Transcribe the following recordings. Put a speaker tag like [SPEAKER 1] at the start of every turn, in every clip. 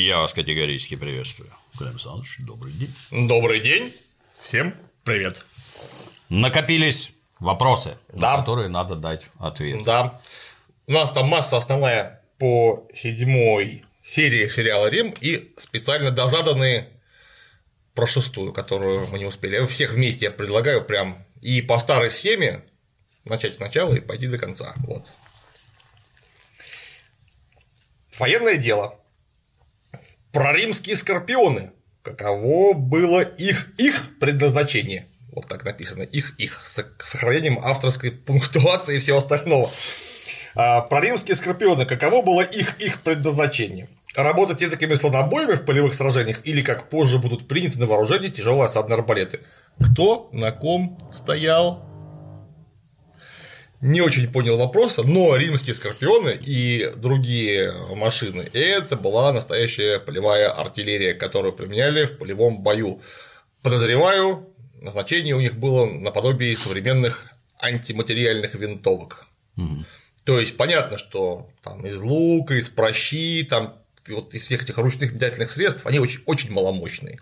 [SPEAKER 1] Я вас категорически приветствую.
[SPEAKER 2] Клим Александрович, добрый день.
[SPEAKER 3] Добрый день. Всем привет.
[SPEAKER 1] Накопились вопросы,
[SPEAKER 3] Да.
[SPEAKER 1] на которые надо дать ответ.
[SPEAKER 3] Да. У нас там масса основная по седьмой серии сериала Рим и специально дозаданные про шестую, которую мы не успели. Всех вместе я предлагаю прям и по старой схеме начать сначала и пойти до конца. Вот. Военное дело. Про римские скорпионы. Каково было их, их предназначение? Вот так написано. Их, их. С сохранением авторской пунктуации и всего остального. А, про римские скорпионы. Каково было их, их предназначение? Работать такими слонобоями в полевых сражениях или, как позже будут приняты на вооружение, тяжелые осадные арбалеты? Кто на ком стоял? Не очень понял вопроса, но римские скорпионы и другие машины – это была настоящая полевая артиллерия, которую применяли в полевом бою. Подозреваю, назначение у них было наподобие современных антиматериальных винтовок. То есть понятно, что там из лука, из прощи, там вот из всех этих ручных метательных средств они очень, очень маломощные.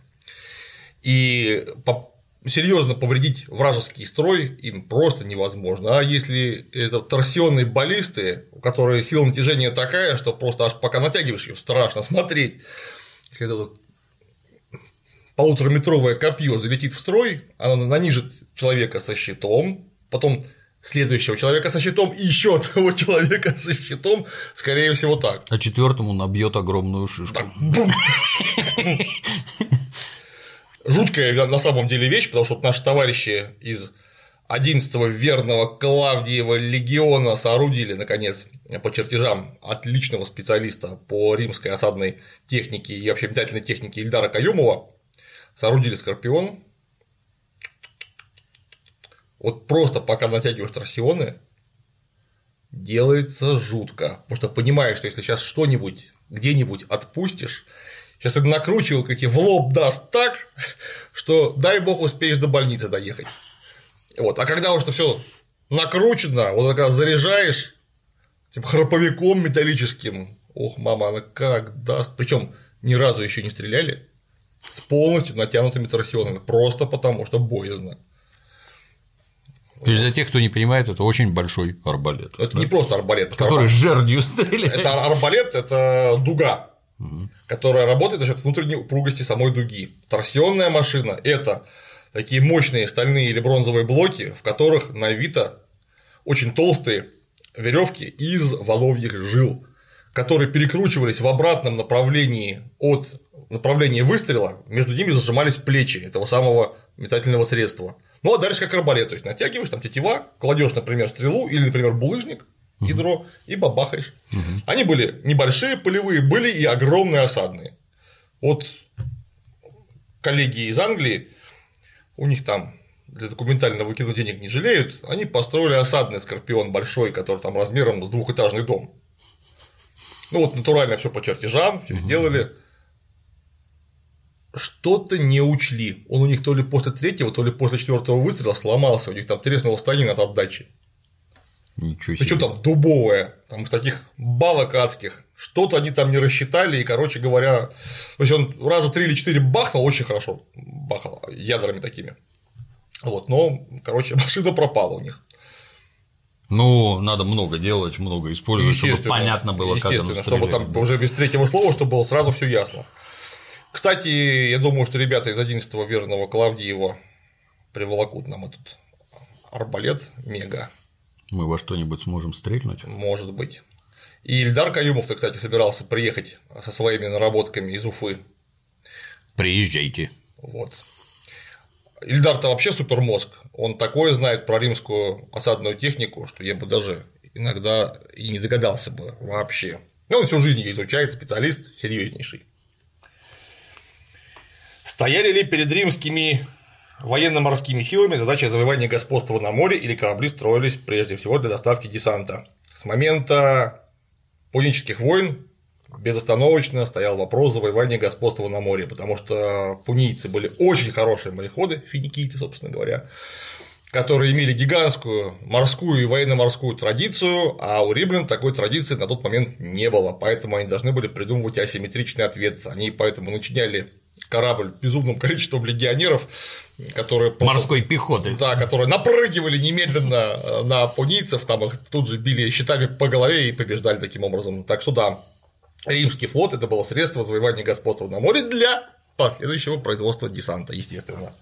[SPEAKER 3] И по серьезно повредить вражеский строй им просто невозможно. А если это торсионные баллисты, у которой сила натяжения такая, что просто аж пока натягиваешь ее, страшно смотреть. Если это вот полутораметровое копье залетит в строй, оно нанижит человека со щитом, потом следующего человека со щитом и еще одного человека со щитом, скорее всего, так.
[SPEAKER 1] А четвертому набьет огромную шишку.
[SPEAKER 3] Так, бум! Жуткая на самом деле вещь, потому что вот наши товарищи из 11-го верного Клавдиева легиона соорудили, наконец, по чертежам отличного специалиста по римской осадной технике и вообще метательной технике Ильдара Каюмова, соорудили Скорпион. Вот просто пока натягиваешь торсионы, делается жутко, потому что понимаешь, что если сейчас что-нибудь где-нибудь отпустишь, Сейчас эта накручивалка тебе в лоб даст так, что дай бог успеешь до больницы доехать. Вот. А когда уже все накручено, вот когда заряжаешь типа храповиком металлическим, ох, мама, она как даст. Причем ни разу еще не стреляли с полностью натянутыми торсионами, просто потому что боязно.
[SPEAKER 1] То есть для тех, кто не понимает, это очень большой арбалет.
[SPEAKER 3] Это да? не просто арбалет,
[SPEAKER 1] который арбалет. жердью стреляет.
[SPEAKER 3] Это арбалет, это дуга, угу. которая работает за счет внутренней упругости самой дуги. Торсионная машина – это такие мощные стальные или бронзовые блоки, в которых навито очень толстые веревки из воловьих жил, которые перекручивались в обратном направлении от направления выстрела, между ними зажимались плечи этого самого метательного средства. Ну а дальше как арбалет, то есть натягиваешь там тетива, кладешь, например, стрелу или, например, булыжник, ядро и бабахаешь. Угу. Они были небольшие полевые, были и огромные осадные. Вот коллеги из Англии, у них там для документального кино денег не жалеют, они построили осадный скорпион большой, который там размером с двухэтажный дом. Ну вот натурально все по чертежам, все сделали. Что-то не учли. Он у них то ли после третьего, то ли после четвертого выстрела сломался, у них там треснула станина от отдачи.
[SPEAKER 1] Ничего себе.
[SPEAKER 3] Причем там дубовая, там из таких балок адских. Что-то они там не рассчитали, и, короче говоря, то есть он раза три или четыре бахнул, очень хорошо бахал ядрами такими. Вот, но, короче, машина пропала у них.
[SPEAKER 1] Ну, надо много делать, много использовать, чтобы понятно было, как оно
[SPEAKER 3] чтобы там уже без третьего слова, чтобы было сразу все ясно. Кстати, я думаю, что ребята из 11-го верного Клавдиева приволокут нам этот арбалет мега.
[SPEAKER 1] Мы во что-нибудь сможем стрельнуть?
[SPEAKER 3] Может быть. И Ильдар Каюмов-то, кстати, собирался приехать со своими наработками из Уфы.
[SPEAKER 1] Приезжайте.
[SPEAKER 3] Вот. Ильдар-то вообще супермозг. Он такое знает про римскую осадную технику, что я бы даже иногда и не догадался бы вообще. Он всю жизнь ее изучает, специалист серьезнейший. Стояли ли перед римскими военно-морскими силами задача завоевания господства на море или корабли строились прежде всего для доставки десанта? С момента пунических войн безостановочно стоял вопрос завоевания господства на море, потому что пунийцы были очень хорошие мореходы, финикийцы, собственно говоря, которые имели гигантскую морскую и военно-морскую традицию, а у римлян такой традиции на тот момент не было, поэтому они должны были придумывать асимметричный ответ. Они поэтому начиняли корабль безумным количеством легионеров, которые
[SPEAKER 1] морской пехоты,
[SPEAKER 3] да, которые напрыгивали немедленно э, на пунийцев, там их тут же били щитами по голове и побеждали таким образом. Так что да, римский флот это было средство завоевания господства на море для последующего производства десанта, естественно.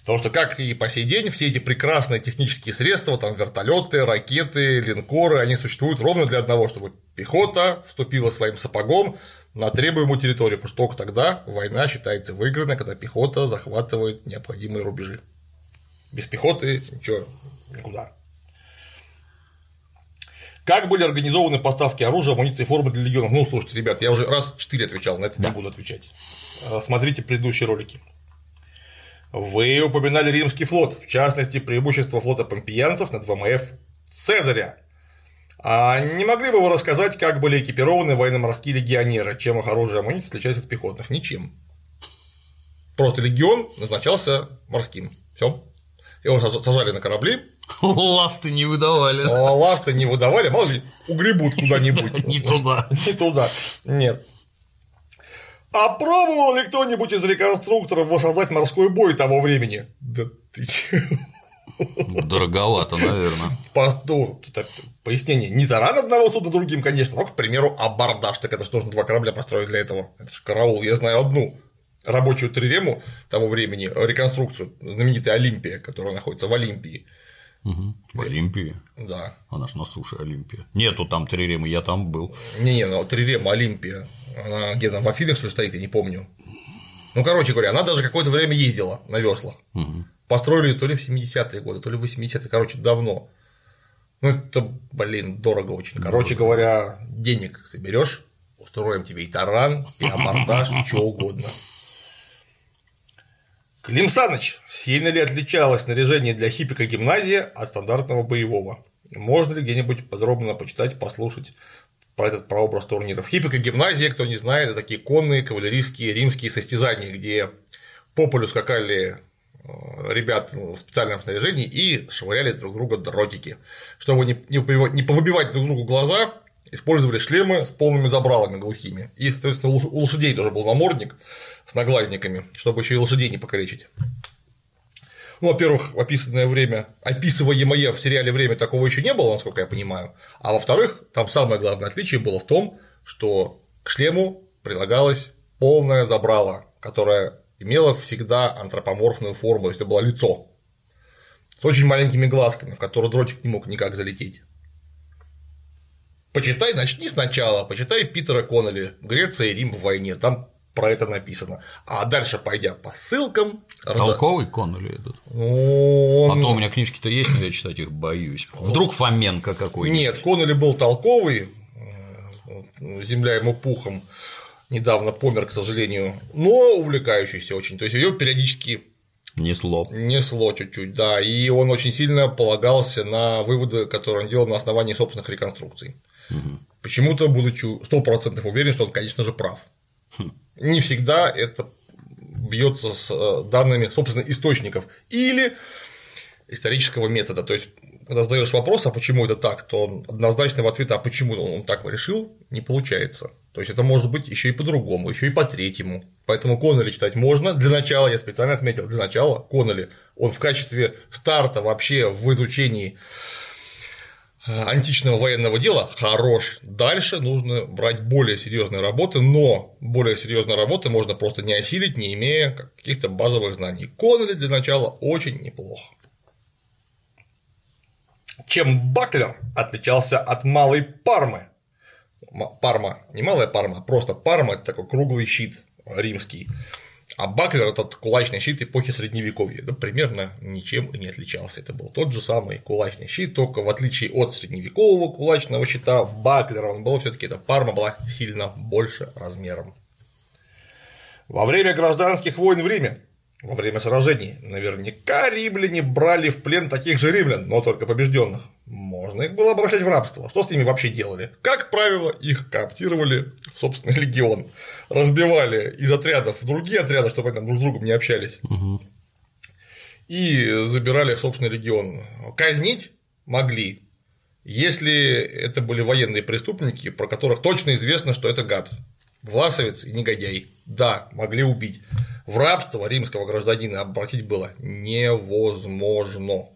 [SPEAKER 3] Потому что, как и по сей день, все эти прекрасные технические средства, там вертолеты, ракеты, линкоры, они существуют ровно для одного, чтобы пехота вступила своим сапогом на требуемую территорию, потому что только тогда война считается выигранной, когда пехота захватывает необходимые рубежи. Без пехоты ничего, никуда. Как были организованы поставки оружия, амуниции формы для легионов? Ну, слушайте, ребят, я уже раз четыре отвечал, на это да. не буду отвечать. Э, смотрите предыдущие ролики. Вы упоминали римский флот, в частности, преимущество флота помпеянцев над ВМФ Цезаря. А не могли бы вы рассказать, как были экипированы военно-морские легионеры, чем их оружие амуниция отличается от пехотных? Ничем. Просто легион назначался морским. Все. Его сажали на корабли.
[SPEAKER 1] Ласты не выдавали.
[SPEAKER 3] Ласты не выдавали, мало ли, угребут куда-нибудь.
[SPEAKER 1] Не туда.
[SPEAKER 3] Не туда. Нет. А пробовал ли кто-нибудь из реконструкторов воссоздать морской бой того времени? Да ты чего?
[SPEAKER 1] Дороговато, наверное.
[SPEAKER 3] По, ну, пояснение. Не таран одного суда другим, конечно, но, к примеру, абордаж, так это же нужно два корабля построить для этого. Это же караул. Я знаю одну рабочую трирему того времени, реконструкцию знаменитой Олимпия, которая находится в Олимпии.
[SPEAKER 1] Угу. В Олимпии?
[SPEAKER 3] Да.
[SPEAKER 1] Она ж на суше Олимпия. Нету там триремы, я там был.
[SPEAKER 3] Не-не, ну трирема Олимпия. Она где то в Афинах, что ли, стоит, я не помню. Ну, короче говоря, она даже какое-то время ездила на веслах. Угу. Построили то ли в 70-е годы, то ли в 80-е, короче, давно. Ну, это, блин, дорого очень. Короче дорого. говоря, денег соберешь, устроим тебе и таран, и абордаж, что угодно. Клим Саныч, сильно ли отличалось снаряжение для хипика гимназии от стандартного боевого? Можно ли где-нибудь подробно почитать, послушать про этот прообраз турниров? Хипика гимназия, кто не знает, это такие конные кавалерийские римские состязания, где по полю скакали э, ребят в специальном снаряжении и швыряли друг друга дротики. Чтобы не повыбивать друг другу глаза, использовали шлемы с полными забралами глухими. И, соответственно, у лошадей тоже был намордник с наглазниками, чтобы еще и лошадей не покалечить. Ну, во-первых, описанное время, описываемое в сериале время такого еще не было, насколько я понимаю. А во-вторых, там самое главное отличие было в том, что к шлему прилагалась полная забрала, которая имела всегда антропоморфную форму, то есть это было лицо с очень маленькими глазками, в которые дротик не мог никак залететь. Почитай, начни сначала, почитай Питера Коннелли «Греция и Рим в войне», там про это написано. А дальше, пойдя по ссылкам…
[SPEAKER 1] Толковый Коннелли этот? Он... А то у меня книжки-то есть, но я читать их боюсь. Вдруг Фоменко какой-нибудь?
[SPEAKER 3] Нет, Коннелли был толковый, земля ему пухом, недавно помер, к сожалению, но увлекающийся очень. То есть ее периодически
[SPEAKER 1] Несло.
[SPEAKER 3] Несло чуть-чуть, да. И он очень сильно полагался на выводы, которые он делал на основании собственных реконструкций. Угу. Почему-то, будучи 100% уверен, что он, конечно же, прав. Хм. Не всегда это бьется с э, данными, собственно, источников или исторического метода. То есть, когда задаешь вопрос, а почему это так, то однозначного ответа, а почему он так решил, не получается. То есть это может быть еще и по-другому, еще и по-третьему. Поэтому Коннелли читать можно. Для начала, я специально отметил, для начала Коннелли, он в качестве старта вообще в изучении античного военного дела хорош. Дальше нужно брать более серьезные работы, но более серьезные работы можно просто не осилить, не имея каких-то базовых знаний. Коннелли для начала очень неплохо. Чем Баклер отличался от малой Пармы? Парма, не малая Парма, а просто Парма – это такой круглый щит римский. А Баклер – этот кулачный щит эпохи Средневековья, да, примерно ничем не отличался. Это был тот же самый кулачный щит, только в отличие от средневекового кулачного щита Баклера, он был все таки эта парма была сильно больше размером. Во время гражданских войн в Риме во время сражений. Наверняка римляне брали в плен таких же римлян, но только побежденных. Можно их было обращать в рабство. Что с ними вообще делали? Как правило, их кооптировали в собственный легион. Разбивали из отрядов в другие отряды, чтобы они там друг с другом не общались. Угу. и забирали в собственный регион. Казнить могли, если это были военные преступники, про которых точно известно, что это гад, власовец и негодяй. Да, могли убить. В рабство римского гражданина обратить было невозможно.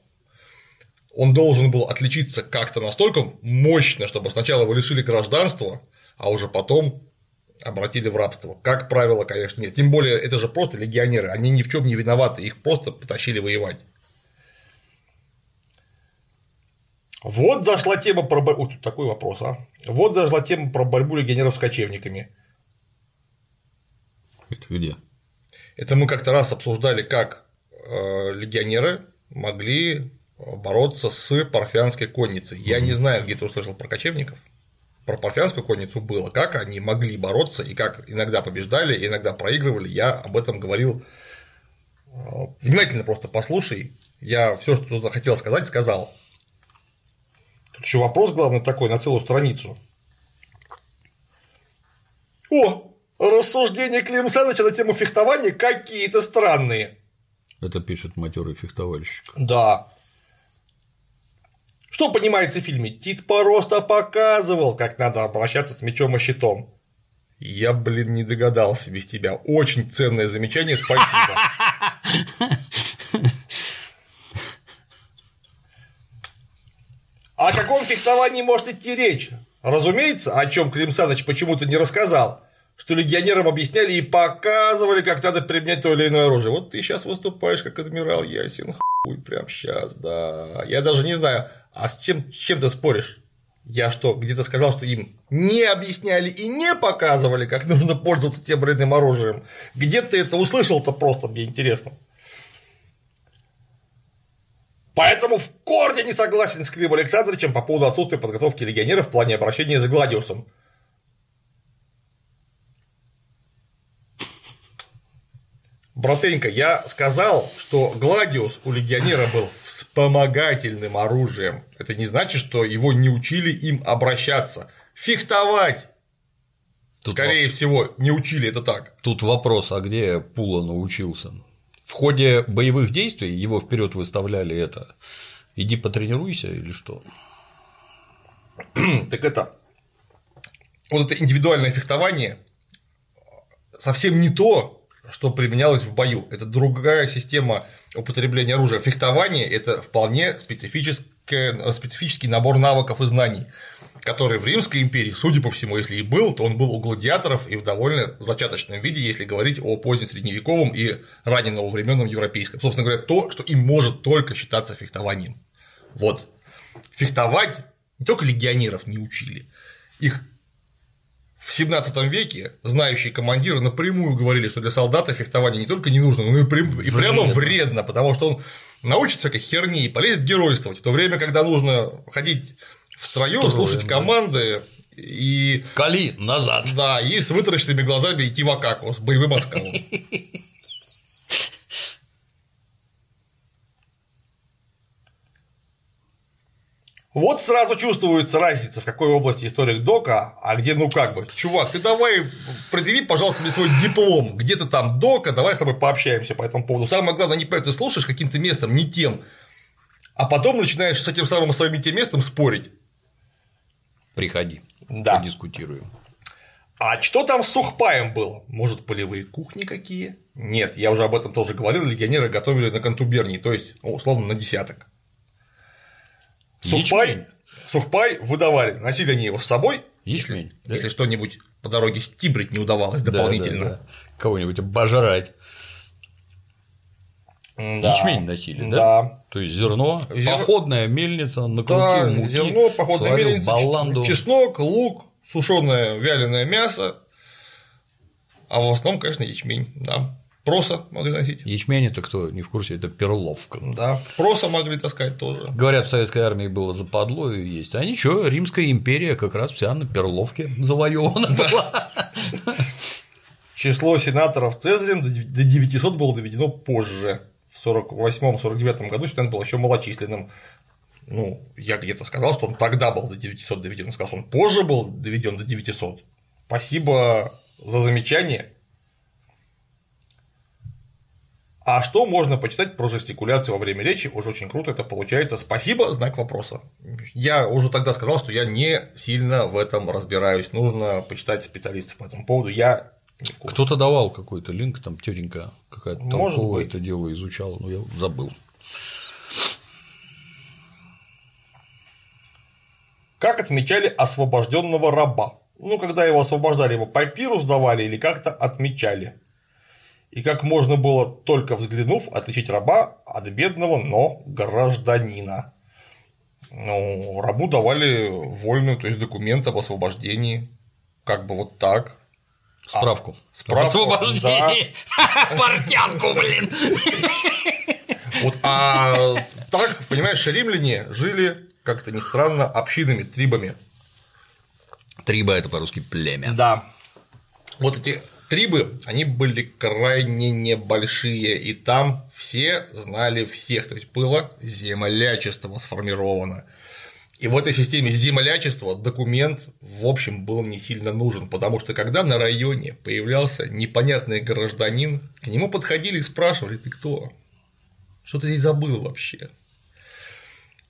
[SPEAKER 3] Он должен был отличиться как-то настолько мощно, чтобы сначала его лишили гражданства, а уже потом обратили в рабство. Как правило, конечно, нет. Тем более, это же просто легионеры, они ни в чем не виноваты, их просто потащили воевать. Вот зашла тема про борьбу. Такой вопрос, а. Вот зашла тема про борьбу легионеров с кочевниками.
[SPEAKER 1] Это где?
[SPEAKER 3] Это мы как-то раз обсуждали, как э, легионеры могли бороться с парфянской конницей. Я не знаю, где ты услышал про кочевников про парфянскую конницу было, как они могли бороться и как иногда побеждали, иногда проигрывали, я об этом говорил. Внимательно просто послушай, я все, что туда хотел сказать, сказал. Тут еще вопрос главный такой на целую страницу. О, рассуждения Клима Саныча на тему фехтования какие-то странные.
[SPEAKER 1] Это пишет матерый фехтовальщик.
[SPEAKER 3] Да. Что понимается в фильме? Тит просто показывал, как надо обращаться с мечом и щитом. Я, блин, не догадался без тебя. Очень ценное замечание, спасибо. О каком фехтовании может идти речь? Разумеется, о чем Клим Саныч почему-то не рассказал, что легионерам объясняли и показывали, как надо применять то или иное оружие. Вот ты сейчас выступаешь как адмирал Ясин, хуй, прям сейчас, да. Я даже не знаю, а с чем, с чем ты споришь? Я что, где-то сказал, что им не объясняли и не показывали, как нужно пользоваться тем или иным оружием. Где ты это услышал-то просто, мне интересно. Поэтому в корне не согласен с Климом Александровичем по поводу отсутствия подготовки легионеров в плане обращения с Гладиусом. Брателенька, я сказал, что Гладиус у легионера был вспомогательным оружием. Это не значит, что его не учили им обращаться. Фехтовать! Тут Скорее воп... всего, не учили это так.
[SPEAKER 1] Тут вопрос, а где Пула научился? В ходе боевых действий его вперед выставляли это. Иди потренируйся или что?
[SPEAKER 3] так это вот это индивидуальное фехтование совсем не то, что применялось в бою. Это другая система употребления оружия. Фехтование – это вполне специфический набор навыков и знаний, который в Римской империи, судя по всему, если и был, то он был у гладиаторов и в довольно зачаточном виде, если говорить о позднесредневековом и ранненовременном европейском. Собственно говоря, то, что им может только считаться фехтованием. Вот. Фехтовать не только легионеров не учили, их в 17 веке знающие командиры напрямую говорили, что для солдата фехтование не только не нужно, но и, прям, и прямо вредно, потому что он научится как херни и полезет геройствовать, в то время, когда нужно ходить в строю, что слушать команды и…
[SPEAKER 1] Кали назад.
[SPEAKER 3] Да, и с вытаращенными глазами идти в Акаку с боевым оскалом. Вот сразу чувствуется разница, в какой области историк дока, а где ну как бы. Чувак, ты давай предъяви, пожалуйста, мне свой диплом, где ты там дока, давай с тобой пообщаемся по этому поводу. Самое главное, не ты слушаешь каким-то местом, не тем, а потом начинаешь с этим самым своим тем местом спорить.
[SPEAKER 1] Приходи,
[SPEAKER 3] да.
[SPEAKER 1] подискутируем.
[SPEAKER 3] А что там с сухпаем было? Может, полевые кухни какие? Нет, я уже об этом тоже говорил, легионеры готовили на контубернии, то есть, ну, условно, на десяток. Сухпай, сухпай выдавали, носили они его с собой,
[SPEAKER 1] Ячмень.
[SPEAKER 3] Если, если что-нибудь по дороге стибрить не удавалось дополнительно.
[SPEAKER 1] Да, да, да. Кого-нибудь обожрать. Да. Ячмень носили, да? Да. То есть зерно, Зер... походная мельница, накрутил да, муки,
[SPEAKER 3] зерно, походная мельница, баланду. чеснок, лук, сушеное вяленое мясо, а в основном, конечно, ячмень, да. Проса могли носить.
[SPEAKER 1] Ячмень это кто не в курсе, это перловка.
[SPEAKER 3] Да, проса могли таскать тоже.
[SPEAKER 1] Говорят, в советской армии было западло и есть. А ничего, Римская империя как раз вся на перловке завоевана была.
[SPEAKER 3] Число сенаторов Цезарем до 900 было доведено позже. В 48-49 году Сенат был еще малочисленным. Ну, я где-то сказал, что он тогда был до 900 доведен, сказал, что он позже был доведен до 900. Спасибо за замечание. А что можно почитать про жестикуляцию во время речи? Уже очень круто это получается. Спасибо, знак вопроса. Я уже тогда сказал, что я не сильно в этом разбираюсь. Нужно почитать специалистов по этому поводу. Я.
[SPEAKER 1] Кто-то давал какой-то линк, там тетенька какая-то толковая
[SPEAKER 3] быть.
[SPEAKER 1] это дело изучала, но я забыл.
[SPEAKER 3] Как отмечали освобожденного раба? Ну, когда его освобождали, его папирус давали или как-то отмечали. И как можно было, только взглянув, отличить раба от бедного, но гражданина. Ну, рабу давали вольную, то есть документ об освобождении. Как бы вот так.
[SPEAKER 1] Справку.
[SPEAKER 3] справку,
[SPEAKER 1] Освобождение. Портянку, блин.
[SPEAKER 3] Вот, а так, понимаешь, римляне жили, как-то ни странно, общинами, трибами.
[SPEAKER 1] Триба это по-русски племя.
[SPEAKER 3] Да. Вот эти трибы, они были крайне небольшие, и там все знали всех, то есть было землячество сформировано. И в этой системе землячества документ, в общем, был не сильно нужен, потому что когда на районе появлялся непонятный гражданин, к нему подходили и спрашивали, ты кто? Что ты здесь забыл вообще?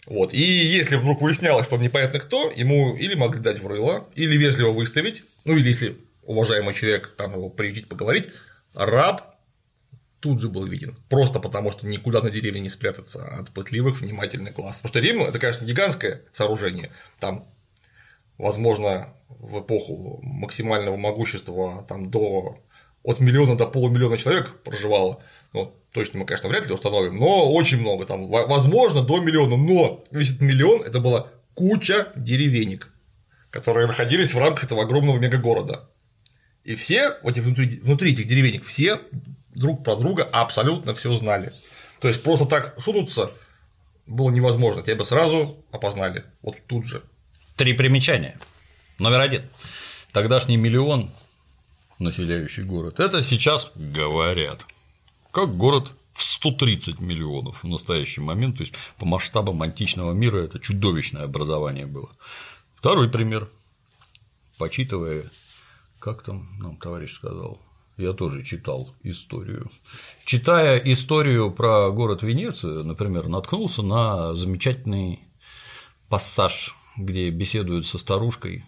[SPEAKER 3] Вот. И если вдруг выяснялось, что он непонятно кто, ему или могли дать в рыло, или вежливо выставить, ну или если уважаемый человек там его приютить, поговорить, раб тут же был виден. Просто потому, что никуда на деревне не спрятаться от пытливых, внимательных глаз. Потому что Рим – это, конечно, гигантское сооружение. Там, возможно, в эпоху максимального могущества там до от миллиона до полумиллиона человек проживало. Ну, точно мы, конечно, вряд ли установим, но очень много, там, во- возможно, до миллиона, но весь этот миллион – это была куча деревенек, которые находились в рамках этого огромного мегагорода. И все вот внутри, внутри этих деревенек, все друг про друга абсолютно все знали. То есть просто так сунуться было невозможно, тебя бы сразу опознали, вот тут же.
[SPEAKER 1] Три примечания. Номер один. Тогдашний миллион, населяющий город, это сейчас говорят, как город в 130 миллионов в настоящий момент, то есть по масштабам античного мира это чудовищное образование было. Второй пример. Почитывая, как там нам товарищ сказал, я тоже читал историю. Читая историю про город Венецию, например, наткнулся на замечательный пассаж, где беседуют со старушкой.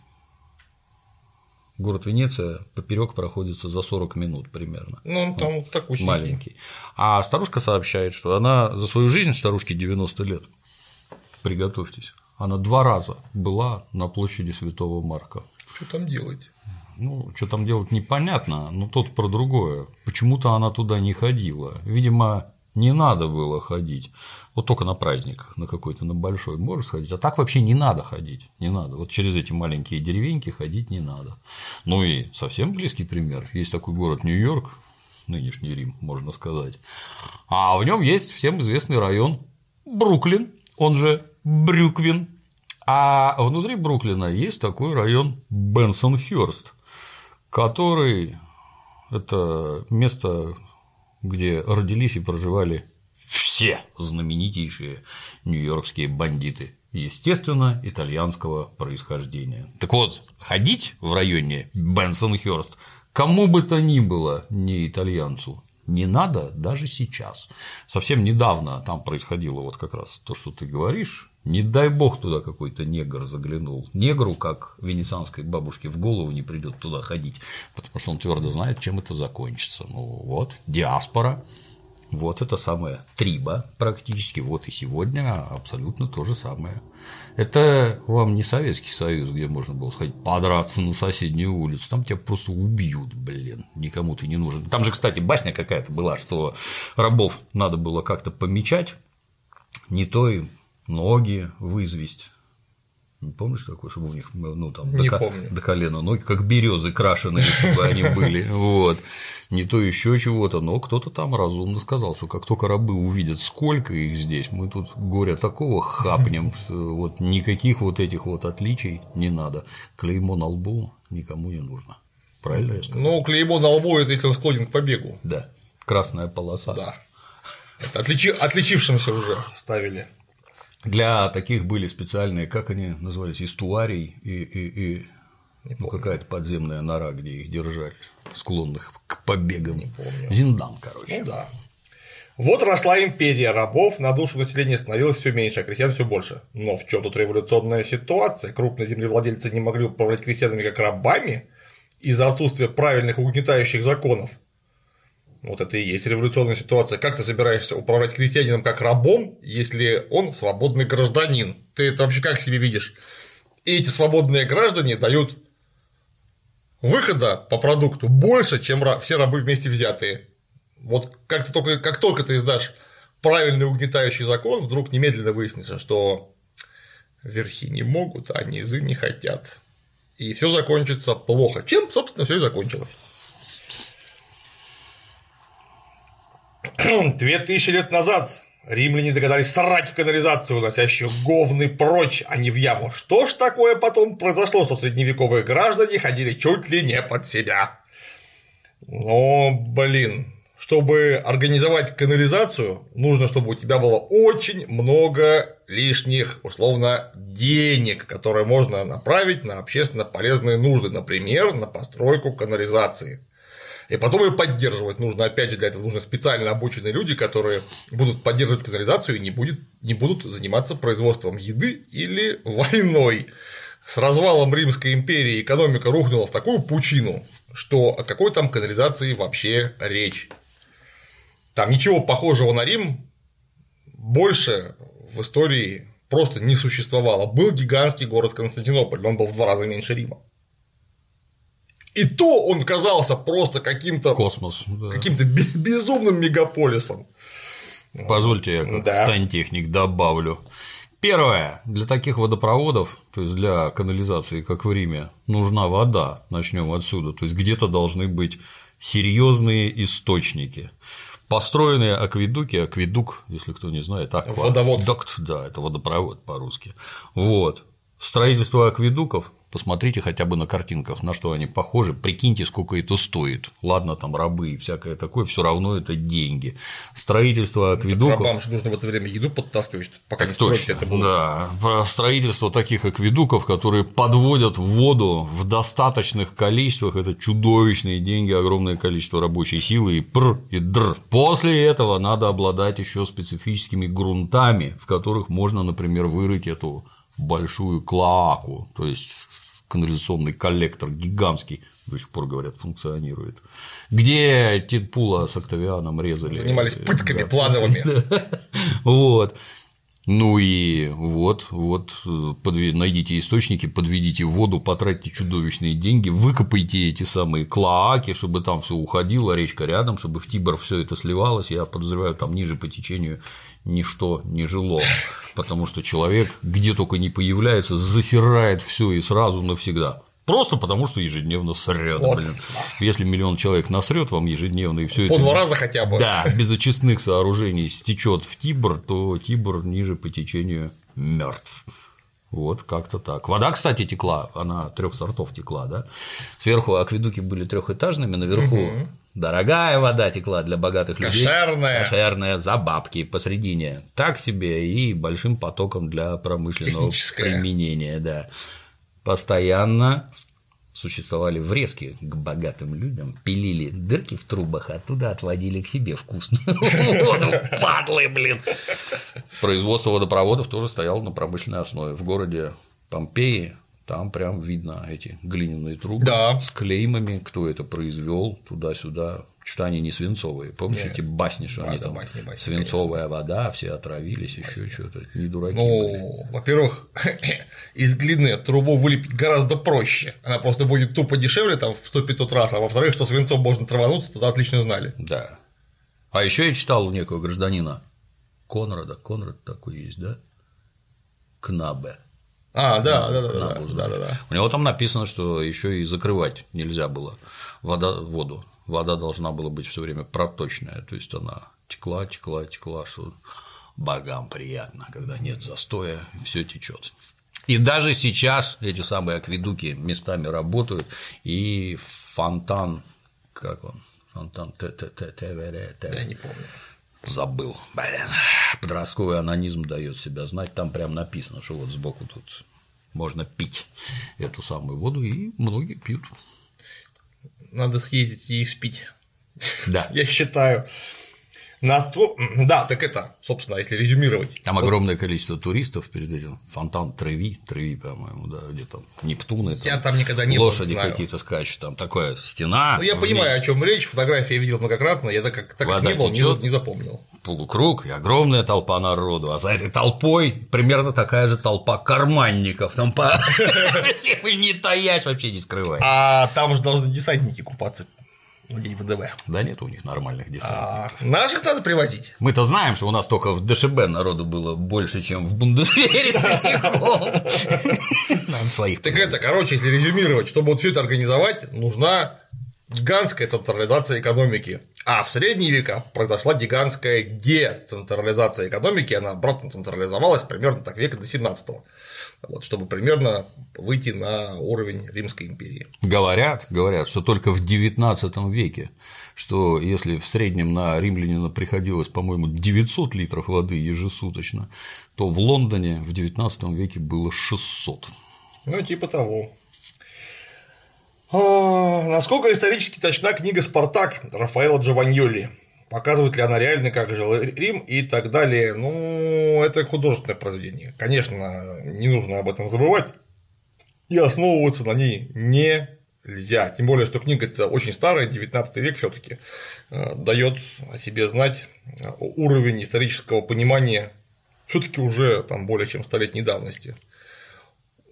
[SPEAKER 1] Город Венеция поперек проходится за 40 минут примерно.
[SPEAKER 3] Ну, он там вот такой
[SPEAKER 1] Маленький. А старушка сообщает, что она за свою жизнь, старушке 90 лет, приготовьтесь, она два раза была на площади Святого Марка.
[SPEAKER 3] Что там делать?
[SPEAKER 1] Ну, что там делать непонятно, но тут про другое. Почему-то она туда не ходила. Видимо, не надо было ходить. Вот только на праздник, на какой-то, на большой можешь сходить, а так вообще не надо ходить, не надо. Вот через эти маленькие деревеньки ходить не надо. Ну и совсем близкий пример. Есть такой город Нью-Йорк, нынешний Рим, можно сказать. А в нем есть всем известный район Бруклин, он же Брюквин. А внутри Бруклина есть такой район Бенсон-Хёрст, который это место, где родились и проживали все знаменитейшие нью-йоркские бандиты, естественно, итальянского происхождения. Так вот, ходить в районе Бенсон-Хёрст кому бы то ни было, не итальянцу, не надо даже сейчас. Совсем недавно там происходило вот как раз то, что ты говоришь. Не дай бог туда какой-то негр заглянул. Негру, как венецианской бабушке, в голову не придет туда ходить, потому что он твердо знает, чем это закончится. Ну вот, диаспора, вот это самое триба практически, вот и сегодня абсолютно то же самое. Это вам не Советский Союз, где можно было сходить подраться на соседнюю улицу, там тебя просто убьют, блин, никому ты не нужен. Там же, кстати, басня какая-то была, что рабов надо было как-то помечать, не то и ноги вызвесть. Не помнишь такое, чтобы у них ну, там,
[SPEAKER 3] Не
[SPEAKER 1] до,
[SPEAKER 3] помню.
[SPEAKER 1] до колена ноги, как березы крашеные, чтобы они были. Вот. Не то еще чего-то, но кто-то там разумно сказал, что как только рабы увидят, сколько их здесь, мы тут горя такого хапнем, что вот никаких вот этих вот отличий не надо. Клеймо на лбу никому не нужно. Правильно я сказал?
[SPEAKER 3] Ну, клеймо на лбу – это если он склонен к побегу.
[SPEAKER 1] Да. Красная полоса.
[SPEAKER 3] Да. Это отличи- отличившимся уже ставили.
[SPEAKER 1] Для таких были специальные, как они назывались, эстуарий и, и, и ну, какая-то подземная нора, где их держали, склонных к побегам.
[SPEAKER 3] помню.
[SPEAKER 1] Зиндан, короче.
[SPEAKER 3] Ну да. Вот росла империя рабов, на душу населения становилось все меньше, а крестьян все больше. Но в чем тут революционная ситуация? Крупные землевладельцы не могли управлять крестьянами как рабами из-за отсутствия правильных угнетающих законов. Вот это и есть революционная ситуация. Как ты собираешься управлять крестьянином как рабом, если он свободный гражданин? Ты это вообще как себе видишь? И эти свободные граждане дают выхода по продукту больше, чем все рабы вместе взятые. Вот как, ты только, как только ты издашь правильный угнетающий закон, вдруг немедленно выяснится, что верхи не могут, а низы не хотят. И все закончится плохо. Чем, собственно, все и закончилось. Две тысячи лет назад римляне догадались срать в канализацию, уносящую говны прочь, а не в яму. Что ж такое потом произошло, что средневековые граждане ходили чуть ли не под себя? Но, блин, чтобы организовать канализацию, нужно, чтобы у тебя было очень много лишних, условно, денег, которые можно направить на общественно полезные нужды, например, на постройку канализации. И потом ее поддерживать нужно. Опять же, для этого нужны специально обученные люди, которые будут поддерживать канализацию и не, будет, не будут заниматься производством еды или войной. С развалом Римской империи экономика рухнула в такую пучину, что о какой там канализации вообще речь. Там ничего похожего на Рим больше в истории просто не существовало. Был гигантский город Константинополь, но он был в два раза меньше Рима. И то он казался просто каким-то
[SPEAKER 1] космос, да.
[SPEAKER 3] каким-то безумным мегаполисом.
[SPEAKER 1] Позвольте я как да. сантехник добавлю. Первое. Для таких водопроводов, то есть для канализации, как в Риме, нужна вода. Начнем отсюда. То есть где-то должны быть серьезные источники. Построенные акведуки, акведук, если кто не знает, аква,
[SPEAKER 3] водовод.
[SPEAKER 1] Докт, да, это водопровод по-русски. Вот. Строительство акведуков Посмотрите хотя бы на картинках, на что они похожи, прикиньте, сколько это стоит. Ладно, там рабы и всякое такое, все равно это деньги. Строительство акведуков.
[SPEAKER 3] Рабам же нужно в это время еду подтаскивать, пока
[SPEAKER 1] так не точно, это было. Да, строительство таких акведуков, которые подводят воду в достаточных количествах, это чудовищные деньги, огромное количество рабочей силы и пр и др. После этого надо обладать еще специфическими грунтами, в которых можно, например, вырыть эту большую клоаку, то есть канализационный коллектор гигантский, до сих пор, говорят, функционирует, где Титпула с Октавианом резали.
[SPEAKER 3] Занимались пытками да. плановыми.
[SPEAKER 1] Вот. Ну и вот, вот, найдите источники, подведите воду, потратьте чудовищные деньги, выкопайте эти самые клоаки, чтобы там все уходило, речка рядом, чтобы в Тибр все это сливалось. Я подозреваю, там ниже по течению ничто не жило, потому что человек где только не появляется, засирает все и сразу навсегда. Просто потому, что ежедневно срет, вот. блин. Если миллион человек насрет вам ежедневно и все это.
[SPEAKER 3] По два раза хотя бы.
[SPEAKER 1] Да, без очистных сооружений стечет в Тибр, то Тибр ниже по течению мертв. Вот как-то так. Вода, кстати, текла, она трех сортов текла, да. Сверху акведуки были трехэтажными, наверху угу. Дорогая вода текла для богатых людей.
[SPEAKER 3] Кошерная.
[SPEAKER 1] Кошерная за бабки посредине. Так себе и большим потоком для промышленного применения, да постоянно существовали врезки к богатым людям, пилили дырки в трубах, оттуда отводили к себе вкусную воду, падлы, блин. Производство водопроводов тоже стояло на промышленной основе. В городе Помпеи там прям видно эти глиняные трубы
[SPEAKER 3] да.
[SPEAKER 1] с клеймами, кто это произвел туда-сюда. Что они не свинцовые. Помните эти басни, что да, они там басни, басни, свинцовая конечно. вода, все отравились, еще что-то. Не дураки.
[SPEAKER 3] Ну, во-первых, из глины трубу вылепить гораздо проще. Она просто будет тупо дешевле там в 100-500 раз, а во-вторых, что свинцом можно травануться, тогда отлично знали.
[SPEAKER 1] Да. А еще я читал у некого гражданина Конрада, Конрад такой есть, да? Кнабе.
[SPEAKER 3] А, да, да, да, да, да, да, да.
[SPEAKER 1] У него там написано, что еще и закрывать нельзя было вода, воду. Вода должна была быть все время проточная, то есть она текла, текла, текла, что богам приятно, когда нет застоя, все течет. И даже сейчас эти самые акведуки местами работают, и фонтан, как он, фонтан т т т т в
[SPEAKER 3] т Я не помню.
[SPEAKER 1] Забыл, блин. Подростковый анонизм дает себя знать. Там прям написано, что вот сбоку тут можно пить эту самую воду, и многие пьют.
[SPEAKER 3] Надо съездить и испить.
[SPEAKER 1] Да.
[SPEAKER 3] Я считаю. Настро... Да, так это, собственно, если резюмировать.
[SPEAKER 1] Там огромное количество туристов перед этим. Фонтан Треви, Треви, по-моему, да, где там Нептуны.
[SPEAKER 3] Я там никогда не
[SPEAKER 1] Лошади какие-то скачут, там такая стена.
[SPEAKER 3] Ну, я понимаю, о чем речь, фотографии я видел многократно, я так как, так как не был, не, не запомнил.
[SPEAKER 1] Полукруг и огромная толпа народу, а за этой толпой примерно такая же толпа карманников, там по не таясь вообще не скрываясь.
[SPEAKER 3] А там же должны десантники купаться день ВДВ.
[SPEAKER 1] Да нет у них нормальных десантников.
[SPEAKER 3] А, наших надо привозить.
[SPEAKER 1] Мы-то знаем, что у нас только в ДШБ народу было больше, чем в Бундесвере
[SPEAKER 3] Нам своих. Так это, короче, если резюмировать, чтобы вот все это организовать, нужна гигантская централизация экономики. А в средние века произошла гигантская децентрализация экономики, она обратно централизовалась примерно так века до 17 вот, чтобы примерно выйти на уровень Римской империи.
[SPEAKER 1] Говорят, говорят, что только в XIX веке, что если в среднем на римлянина приходилось, по-моему, 900 литров воды ежесуточно, то в Лондоне в XIX веке было 600.
[SPEAKER 3] Ну, типа того. А, насколько исторически точна книга «Спартак» Рафаэла Джованьоли? Показывает ли она реально, как жил Рим и так далее? Ну, это художественное произведение. Конечно, не нужно об этом забывать. И основываться на ней нельзя. Тем более, что книга это очень старая, 19 век все-таки э, дает о себе знать уровень исторического понимания все-таки уже там более чем столетней давности.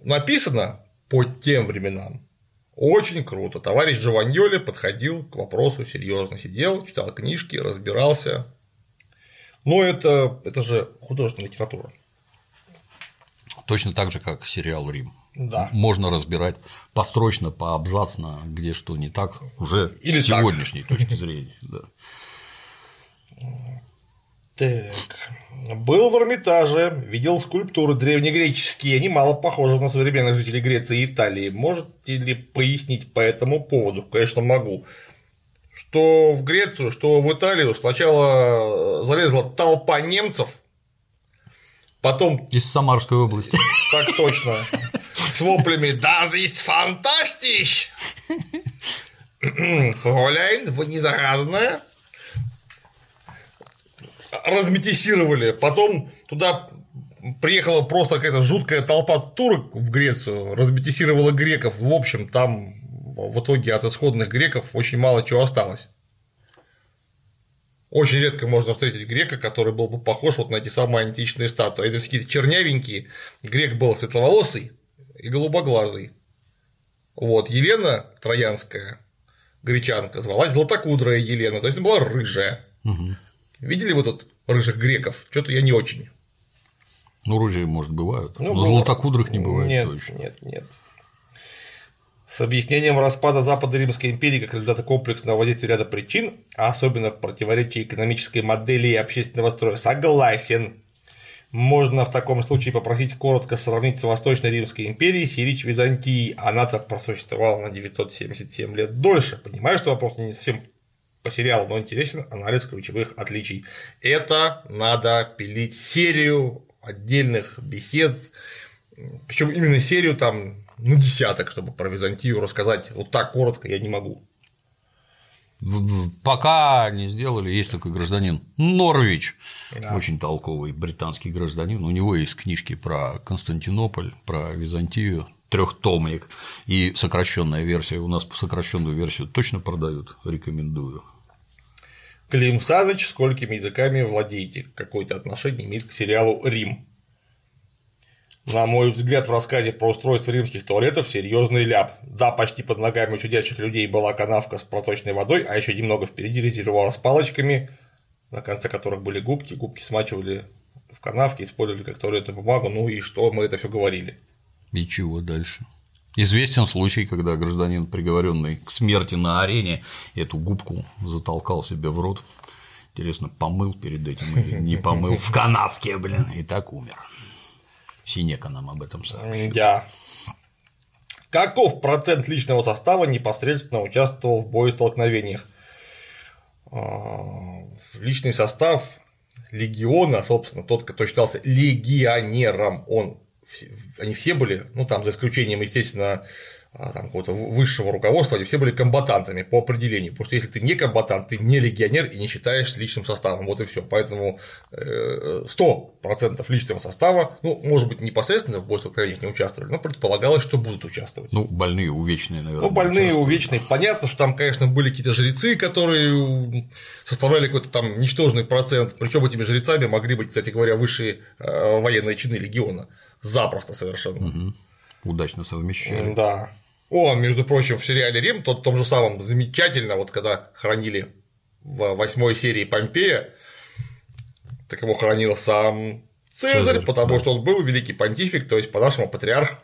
[SPEAKER 3] Написано по тем временам очень круто. Товарищ Джованьоли подходил к вопросу серьезно, сидел, читал книжки, разбирался. Но это, это же художественная литература.
[SPEAKER 1] Точно так же, как сериал Рим.
[SPEAKER 3] Да.
[SPEAKER 1] Можно разбирать построчно, поабзацно, где что не так, уже
[SPEAKER 3] Или
[SPEAKER 1] с сегодняшней так. точки зрения. Да.
[SPEAKER 3] Так. Был в Эрмитаже, видел скульптуры древнегреческие, они мало похожи на современных жителей Греции и Италии. Можете ли пояснить по этому поводу? Конечно, могу. Что в Грецию, что в Италию сначала залезла толпа немцев, потом…
[SPEAKER 1] Из Самарской области.
[SPEAKER 3] Так точно. С воплями «Das ist fantastisch!» Фроляйн, вы не заразная разметисировали, потом туда приехала просто какая-то жуткая толпа турок в Грецию, разметисировала греков, в общем, там в итоге от исходных греков очень мало чего осталось. Очень редко можно встретить грека, который был бы похож вот на эти самые античные статуи. Это какие-то чернявенькие. Грек был светловолосый и голубоглазый. Вот, Елена Троянская, гречанка, звалась Златокудрая Елена, то есть она была рыжая.
[SPEAKER 1] Угу.
[SPEAKER 3] Видели вы тут рыжих греков? Что-то я не очень.
[SPEAKER 1] Ну, рыжие, может, бывают. Ну, но золотокудрых не бывает
[SPEAKER 3] нет,
[SPEAKER 1] точно.
[SPEAKER 3] Нет, нет. С объяснением распада Западной Римской империи как результата комплексного воздействия ряда причин, а особенно противоречия экономической модели и общественного строя, согласен. Можно в таком случае попросить коротко сравнить с Восточной Римской империей с Ирич Византией. Она-то просуществовала на 977 лет дольше. Понимаю, что вопрос не совсем по сериалу, но интересен анализ ключевых отличий. Это надо пилить серию отдельных бесед, причем именно серию там на десяток, чтобы про Византию рассказать вот так коротко я не могу.
[SPEAKER 1] Пока не сделали, есть такой гражданин Норвич,
[SPEAKER 3] Да.
[SPEAKER 1] очень толковый британский гражданин. У него есть книжки про Константинополь, про Византию, трехтомник и сокращенная версия. У нас сокращенную версию точно продают, рекомендую.
[SPEAKER 3] Клим Саныч, сколькими языками владеете? Какое-то отношение имеет к сериалу Рим. На мой взгляд, в рассказе про устройство римских туалетов серьезный ляп. Да, почти под ногами у сидящих людей была канавка с проточной водой, а еще немного впереди резервуар с палочками, на конце которых были губки. Губки смачивали в канавке, использовали как туалетную бумагу. Ну и что, мы это все говорили.
[SPEAKER 1] И чего дальше? Известен случай, когда гражданин, приговоренный к смерти на арене, эту губку затолкал себе в рот. Интересно, помыл перед этим или не помыл в канавке, блин, и так умер. Синека нам об этом сообщил.
[SPEAKER 3] Да. Каков процент личного состава непосредственно участвовал в боестолкновениях? А, Личный состав легиона, собственно, тот, кто считался легионером, он, они все были, ну там за исключением, естественно, а, там, какого-то высшего руководства, они все были комбатантами по определению. Потому что если ты не комбатант, ты не легионер и не считаешься личным составом. Вот и все. Поэтому 100% личного состава, ну, может быть, непосредственно в бойцах столкновениях не участвовали, но предполагалось, что будут участвовать.
[SPEAKER 1] Ну, больные, увечные, наверное.
[SPEAKER 3] Ну, больные, увечные. Понятно, что там, конечно, были какие-то жрецы, которые составляли какой-то там ничтожный процент. Причем этими жрецами могли быть, кстати говоря, высшие э, военные чины легиона. Запросто совершенно.
[SPEAKER 1] Угу. Удачно совмещали.
[SPEAKER 3] Да. Он, между прочим, в сериале Рим, тот в том же самом замечательно, вот когда хранили в восьмой серии Помпея, так его хранил сам Цезарь, Цезарь потому да. что он был великий понтифик, то есть по-нашему патриарх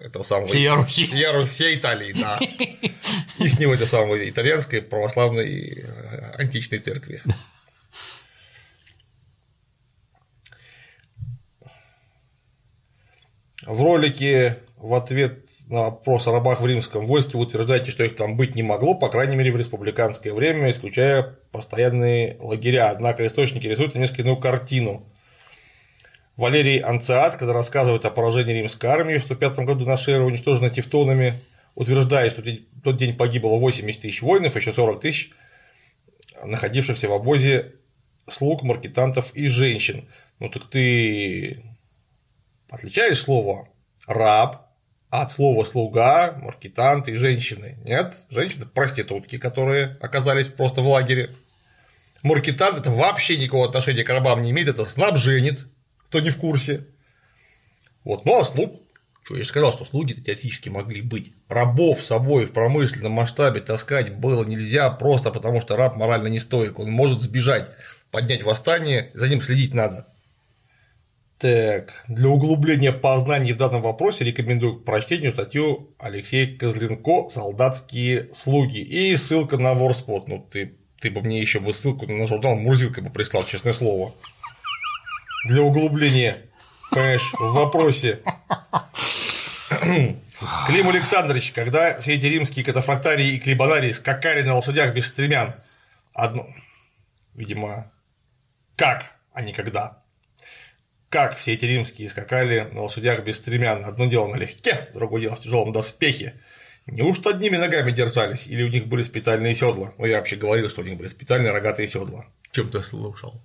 [SPEAKER 3] этого самого
[SPEAKER 1] всея Руси.
[SPEAKER 3] Всея, всей Италии, да. Их не этой самой итальянской православной э, античной церкви. В ролике в ответ на вопрос о рабах в римском войске вы утверждаете, что их там быть не могло, по крайней мере, в республиканское время, исключая постоянные лагеря. Однако источники рисуют несколько иную картину. Валерий Анциат, когда рассказывает о поражении римской армии в 105 году на Шере, уничтоженной тевтонами, утверждает, что в тот день погибло 80 тысяч воинов, еще 40 тысяч находившихся в обозе слуг, маркетантов и женщин. Ну так ты отличаешь слово раб от слова слуга, маркетанты и женщины. Нет, женщины проститутки, которые оказались просто в лагере. Маркетант это вообще никакого отношения к рабам не имеет, это снабженец, кто не в курсе. Вот, ну а слуг, что я же сказал, что слуги теоретически могли быть. Рабов с собой в промышленном масштабе таскать было нельзя просто потому, что раб морально не стоек, он может сбежать, поднять восстание, за ним следить надо. Так, для углубления познаний в данном вопросе рекомендую к прочтению статью Алексея Козленко «Солдатские слуги» и ссылка на Ворспот. Ну, ты, ты бы мне еще бы ссылку на журнал Мурзилка бы прислал, честное слово. Для углубления, понимаешь, в вопросе. Клим Александрович, когда все эти римские катафрактарии и клебанарии скакали на лошадях без стремян, одно, видимо, как, а не когда, как все эти римские скакали на лошадях без стремян. Одно дело налегке, другое дело в тяжелом доспехе. Неужто одними ногами держались, или у них были специальные седла? Ну, я вообще говорил, что у них были специальные рогатые седла.
[SPEAKER 1] Чем ты слушал?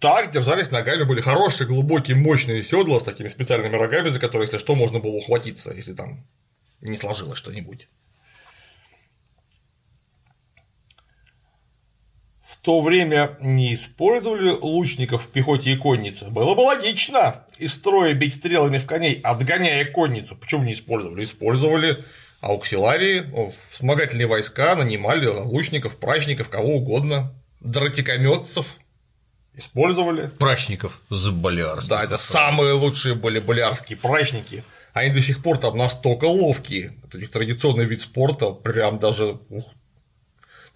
[SPEAKER 3] Так, держались ногами, были хорошие, глубокие, мощные седла с такими специальными рогами, за которые, если что, можно было ухватиться, если там не сложилось что-нибудь. То время не использовали лучников в пехоте и коннице, было бы логично из строя бить стрелами в коней, отгоняя конницу. Почему не использовали? Использовали ауксиларии, вспомогательные войска, нанимали лучников, прачников, кого угодно, дротикометцев. Использовали.
[SPEAKER 1] Прачников с болярских.
[SPEAKER 3] Да, это самые лучшие были болярские прачники. Они до сих пор там настолько ловкие. Это их традиционный вид спорта, прям даже ух,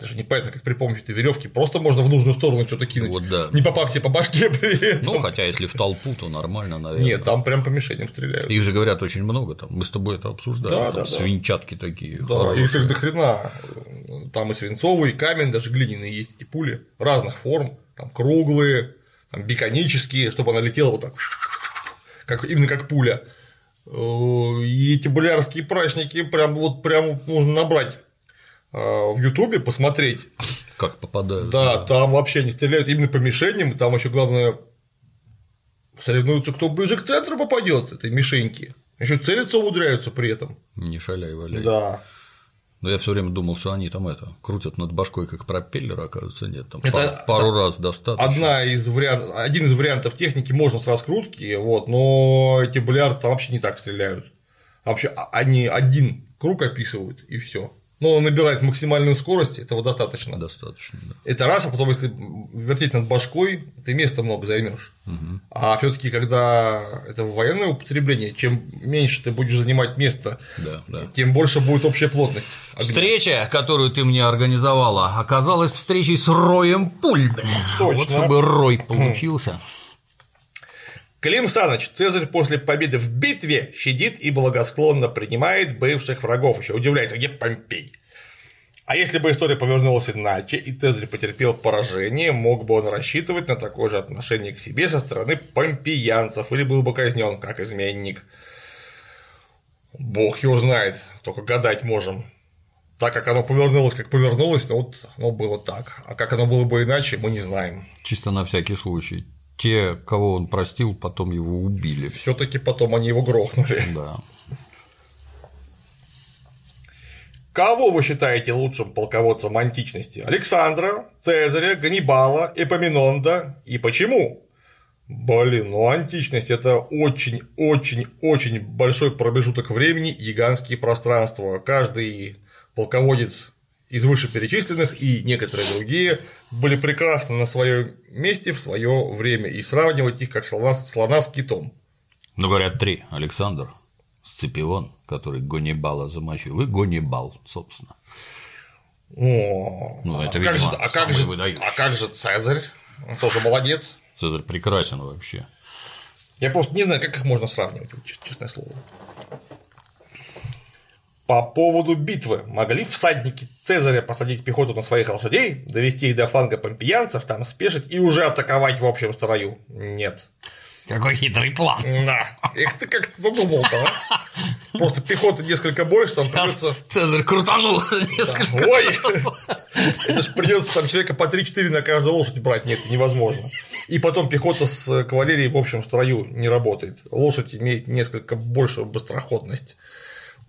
[SPEAKER 3] даже непонятно, как при помощи этой веревки просто можно в нужную сторону что-то кинуть.
[SPEAKER 1] Вот да.
[SPEAKER 3] Не попав себе по башке при этом.
[SPEAKER 1] Ну, хотя если в толпу, то нормально, наверное.
[SPEAKER 3] Нет, там прям по мишеням стреляют.
[SPEAKER 1] Их же говорят очень много, там мы с тобой это обсуждали. Да, там да, свинчатки да. такие.
[SPEAKER 3] Да, хорошие. их как до хрена. Там и свинцовый, и камень, даже глиняные есть эти пули разных форм, там круглые, там биконические, чтобы она летела вот так, как, именно как пуля. И эти болярские прачники прям вот прям нужно набрать в Ютубе посмотреть.
[SPEAKER 1] Как попадают.
[SPEAKER 3] Да, да, там вообще не стреляют именно по мишеням, и там еще главное соревнуются, кто ближе к центру попадет этой мишеньки. Еще целиться умудряются при этом.
[SPEAKER 1] Не шаляй, валяй.
[SPEAKER 3] Да.
[SPEAKER 1] Но я все время думал, что они там это крутят над башкой как пропеллер, оказывается, нет. Там это, пару, пару раз достаточно.
[SPEAKER 3] Одна из вариантов, один из вариантов техники можно с раскрутки, вот, но эти блярды там вообще не так стреляют. Вообще а, они один круг описывают и все но он набирает максимальную скорость, этого достаточно.
[SPEAKER 1] Достаточно, да.
[SPEAKER 3] Это раз, а потом, если вертеть над башкой, ты места много займешь. Угу. А все-таки, когда это военное употребление, чем меньше ты будешь занимать место,
[SPEAKER 1] да, да.
[SPEAKER 3] тем больше будет общая плотность.
[SPEAKER 1] Огня. Встреча, которую ты мне организовала, оказалась встречей с Роем Пуль. Точно. Вот чтобы Рой получился.
[SPEAKER 3] Клим Саныч, Цезарь после победы в битве щадит и благосклонно принимает бывших врагов. Еще удивляется, где Помпей? А если бы история повернулась иначе, и Цезарь потерпел поражение, мог бы он рассчитывать на такое же отношение к себе со стороны помпеянцев, или был бы казнен как изменник. Бог его знает, только гадать можем. Так как оно повернулось, как повернулось, ну вот оно было так. А как оно было бы иначе, мы не знаем.
[SPEAKER 1] Чисто на всякий случай. Те, кого он простил, потом его убили.
[SPEAKER 3] Все-таки потом они его грохнули.
[SPEAKER 1] Да.
[SPEAKER 3] Кого вы считаете лучшим полководцем античности? Александра, Цезаря, Ганнибала, Эпоминонда и почему? Блин, ну античность это очень-очень-очень большой промежуток времени, гигантские пространства. Каждый полководец из вышеперечисленных и некоторые другие были прекрасны на своем месте в свое время и сравнивать их как слона, слона с китом.
[SPEAKER 1] Ну, говорят, три. Александр, Сципион, который Ганнибала замочил, и Ганнибал, собственно.
[SPEAKER 3] О,
[SPEAKER 1] Ну, это,
[SPEAKER 3] а, как же,
[SPEAKER 1] видимо,
[SPEAKER 3] а, как же, а как же Цезарь? Он тоже молодец.
[SPEAKER 1] Цезарь прекрасен вообще.
[SPEAKER 3] Я просто не знаю, как их можно сравнивать, честное слово. По поводу битвы. Могли всадники Цезаря посадить пехоту на своих лошадей, довести их до фланга помпеянцев, там спешить и уже атаковать в общем строю? Нет.
[SPEAKER 1] Какой хитрый план.
[SPEAKER 3] Да. Эх, ты как задумал-то, а? Просто пехоты несколько больше, там придется.
[SPEAKER 1] Цезарь крутанул несколько.
[SPEAKER 3] Ой! Это ж придется там человека по 3-4 на каждую лошадь брать. Нет, невозможно. И потом пехота с кавалерией в общем строю не работает. Лошадь имеет несколько большую быстроходность.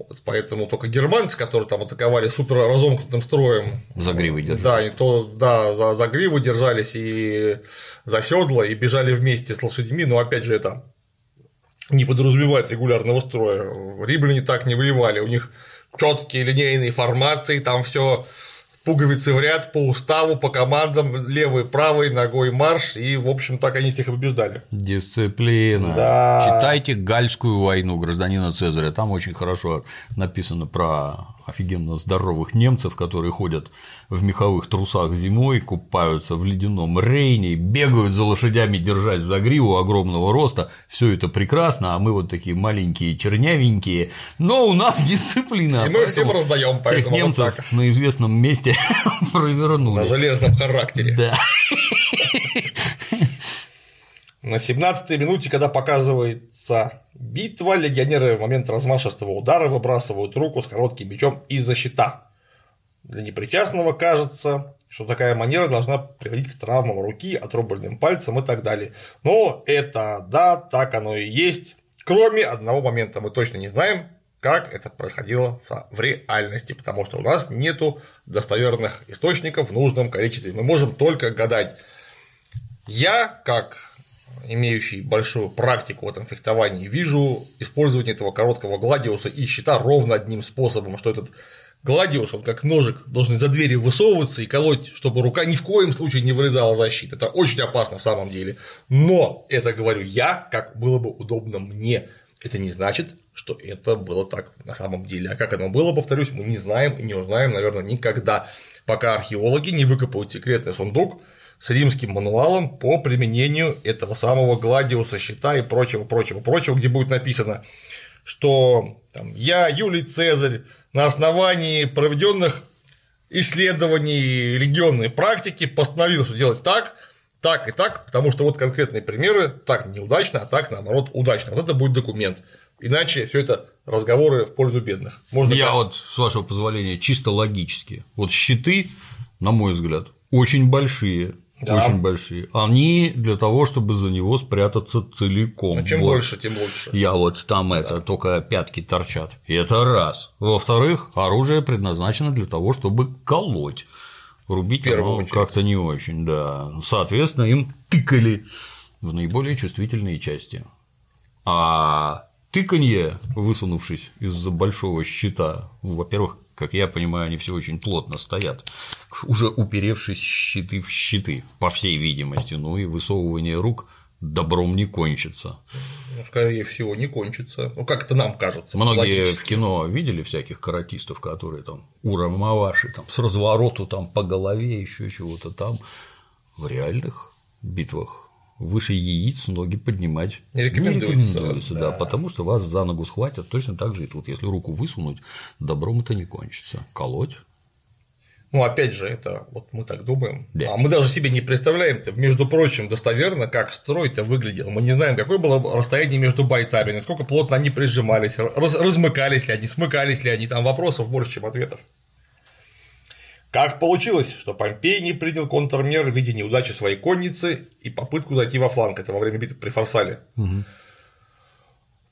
[SPEAKER 3] Вот, поэтому только германцы, которые там атаковали супер разомкнутым строем,
[SPEAKER 1] За гривой держи.
[SPEAKER 3] да, и то, да, за, за гриву держались и за седла, и бежали вместе с лошадьми, но опять же это не подразумевает регулярного строя. Римляне так не воевали, у них четкие линейные формации, там все пуговицы в ряд по уставу, по командам, левый, правый, ногой марш, и, в общем, так они всех и побеждали.
[SPEAKER 1] Дисциплина.
[SPEAKER 3] Да.
[SPEAKER 1] Читайте Гальскую войну гражданина Цезаря. Там очень хорошо написано про офигенно здоровых немцев, которые ходят в меховых трусах зимой, купаются в ледяном Рейне, бегают за лошадями, держась за гриву огромного роста. Все это прекрасно, а мы вот такие маленькие, чернявенькие. Но у нас дисциплина.
[SPEAKER 3] И мы всем раздаем, поэтому вот
[SPEAKER 1] немцев
[SPEAKER 3] так.
[SPEAKER 1] на известном месте провернули.
[SPEAKER 3] На железном характере.
[SPEAKER 1] Да.
[SPEAKER 3] На 17-й минуте, когда показывается битва, легионеры в момент размашистого удара выбрасывают руку с коротким мечом из-за щита. Для непричастного кажется, что такая манера должна приводить к травмам руки, отрубленным пальцем и так далее. Но это да, так оно и есть. Кроме одного момента мы точно не знаем, как это происходило в реальности, потому что у нас нету достоверных источников в нужном количестве. Мы можем только гадать. Я, как имеющий большую практику в этом фехтовании, вижу использование этого короткого гладиуса и щита ровно одним способом, что этот гладиус, он как ножик должен за дверью высовываться и колоть, чтобы рука ни в коем случае не вылезала за щит. Это очень опасно в самом деле. Но это говорю я, как было бы удобно мне. Это не значит, что это было так на самом деле. А как оно было, повторюсь, мы не знаем и не узнаем, наверное, никогда, пока археологи не выкопают секретный сундук с римским мануалом по применению этого самого гладиуса, щита и прочего, прочего, прочего, где будет написано, что там, я, Юлий Цезарь, на основании проведенных исследований легионной практики постановил, что делать так, так и так, потому что вот конкретные примеры, так неудачно, а так наоборот удачно. Вот это будет документ. Иначе все это разговоры в пользу бедных. Можно
[SPEAKER 1] Я
[SPEAKER 3] так-
[SPEAKER 1] вот, с вашего позволения, чисто логически. Вот щиты, на мой взгляд, очень большие.
[SPEAKER 3] Да.
[SPEAKER 1] Очень большие. Они для того, чтобы за него спрятаться целиком.
[SPEAKER 3] Ну, чем
[SPEAKER 1] Вот.
[SPEAKER 3] больше, тем лучше.
[SPEAKER 1] Я вот там это, только пятки торчат. И это раз. Во-вторых, оружие предназначено для того, чтобы колоть. Рубить оно как-то не очень, да. Соответственно, им тыкали в наиболее чувствительные части. А тыканье, высунувшись из-за большого щита, во-первых, как я понимаю, они все очень плотно стоят, уже уперевшись щиты в щиты, по всей видимости, ну и высовывание рук добром не кончится.
[SPEAKER 3] Ну, скорее всего, не кончится. Ну, как это нам кажется.
[SPEAKER 1] Многие в кино видели всяких каратистов, которые там урамаваши, там с развороту там по голове, еще чего-то там. В реальных битвах выше яиц ноги поднимать
[SPEAKER 3] Не рекомендуется,
[SPEAKER 1] рекомендуется, да, потому что вас за ногу схватят точно так же и тут. Если руку высунуть, добром это не кончится. Колоть
[SPEAKER 3] Ну, опять же, это вот мы так думаем.
[SPEAKER 1] Да.
[SPEAKER 3] А мы даже себе не представляем, между прочим, достоверно, как строй-то выглядел. Мы не знаем, какое было расстояние между бойцами, насколько плотно они прижимались, раз- размыкались ли они, смыкались ли они. Там вопросов больше, чем ответов. Как получилось, что Помпей не принял контрмер в виде неудачи своей конницы и попытку зайти во фланг? Это во время битвы при Фарсале.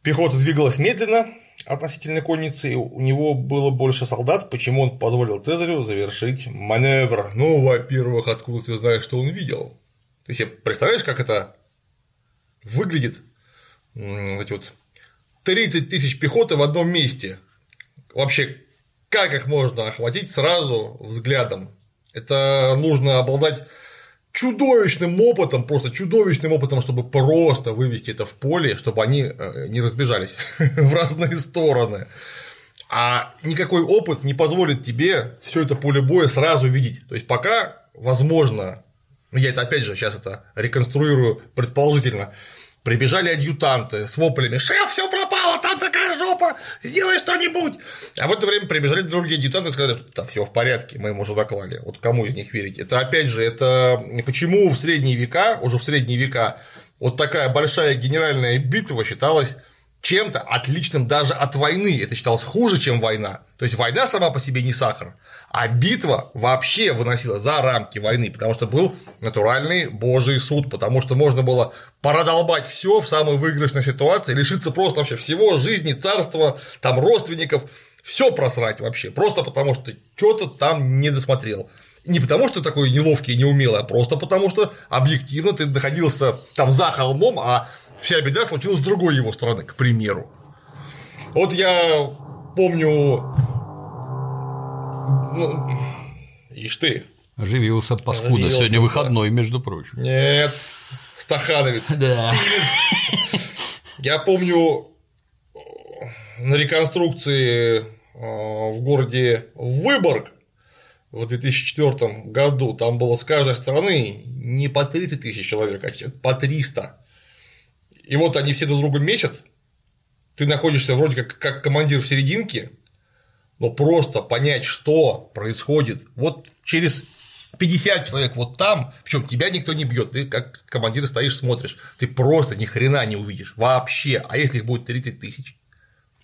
[SPEAKER 3] Пехота двигалась медленно относительно конницы, и у него было больше солдат, почему он позволил Цезарю завершить маневр? Ну, во-первых, откуда ты знаешь, что он видел? Ты себе представляешь, как это выглядит? Вот Эти вот 30 тысяч пехоты в одном месте. Вообще, как их можно охватить сразу взглядом? Это нужно обладать чудовищным опытом, просто чудовищным опытом, чтобы просто вывести это в поле, чтобы они э, не разбежались в разные стороны. А никакой опыт не позволит тебе все это поле боя сразу видеть. То есть пока, возможно, ну, я это опять же сейчас это реконструирую предположительно, прибежали адъютанты с воплями «Шеф, все пропало, там такая жопа, сделай что-нибудь!» А в это время прибежали другие адъютанты и сказали, что да, все в порядке, мы ему уже доклали. Вот кому из них верить? Это опять же, это почему в средние века, уже в средние века, вот такая большая генеральная битва считалась чем-то отличным даже от войны. Это считалось хуже, чем война. То есть война сама по себе не сахар, а битва вообще выносила за рамки войны, потому что был натуральный божий суд, потому что можно было продолбать все в самой выигрышной ситуации, лишиться просто вообще всего, жизни, царства, там родственников, все просрать вообще, просто потому что что-то там не досмотрел. Не потому, что такой неловкий и неумелый, а просто потому, что объективно ты находился там за холмом, а вся беда случилась с другой его стороны, к примеру. Вот я помню. Ну, ишь ты.
[SPEAKER 1] Оживился паскуда.
[SPEAKER 3] Оживился,
[SPEAKER 1] Сегодня выходной, между прочим.
[SPEAKER 3] Нет, Стахановец.
[SPEAKER 1] Да.
[SPEAKER 3] Я помню на реконструкции э, в городе Выборг в 2004 году там было с каждой стороны не по 30 тысяч человек, а по 300. И вот они все друг друга месят, ты находишься вроде как, как командир в серединке, но просто понять, что происходит, вот через 50 человек вот там, причем тебя никто не бьет, ты как командир стоишь, смотришь, ты просто ни хрена не увидишь вообще, а если их будет 30 тысяч?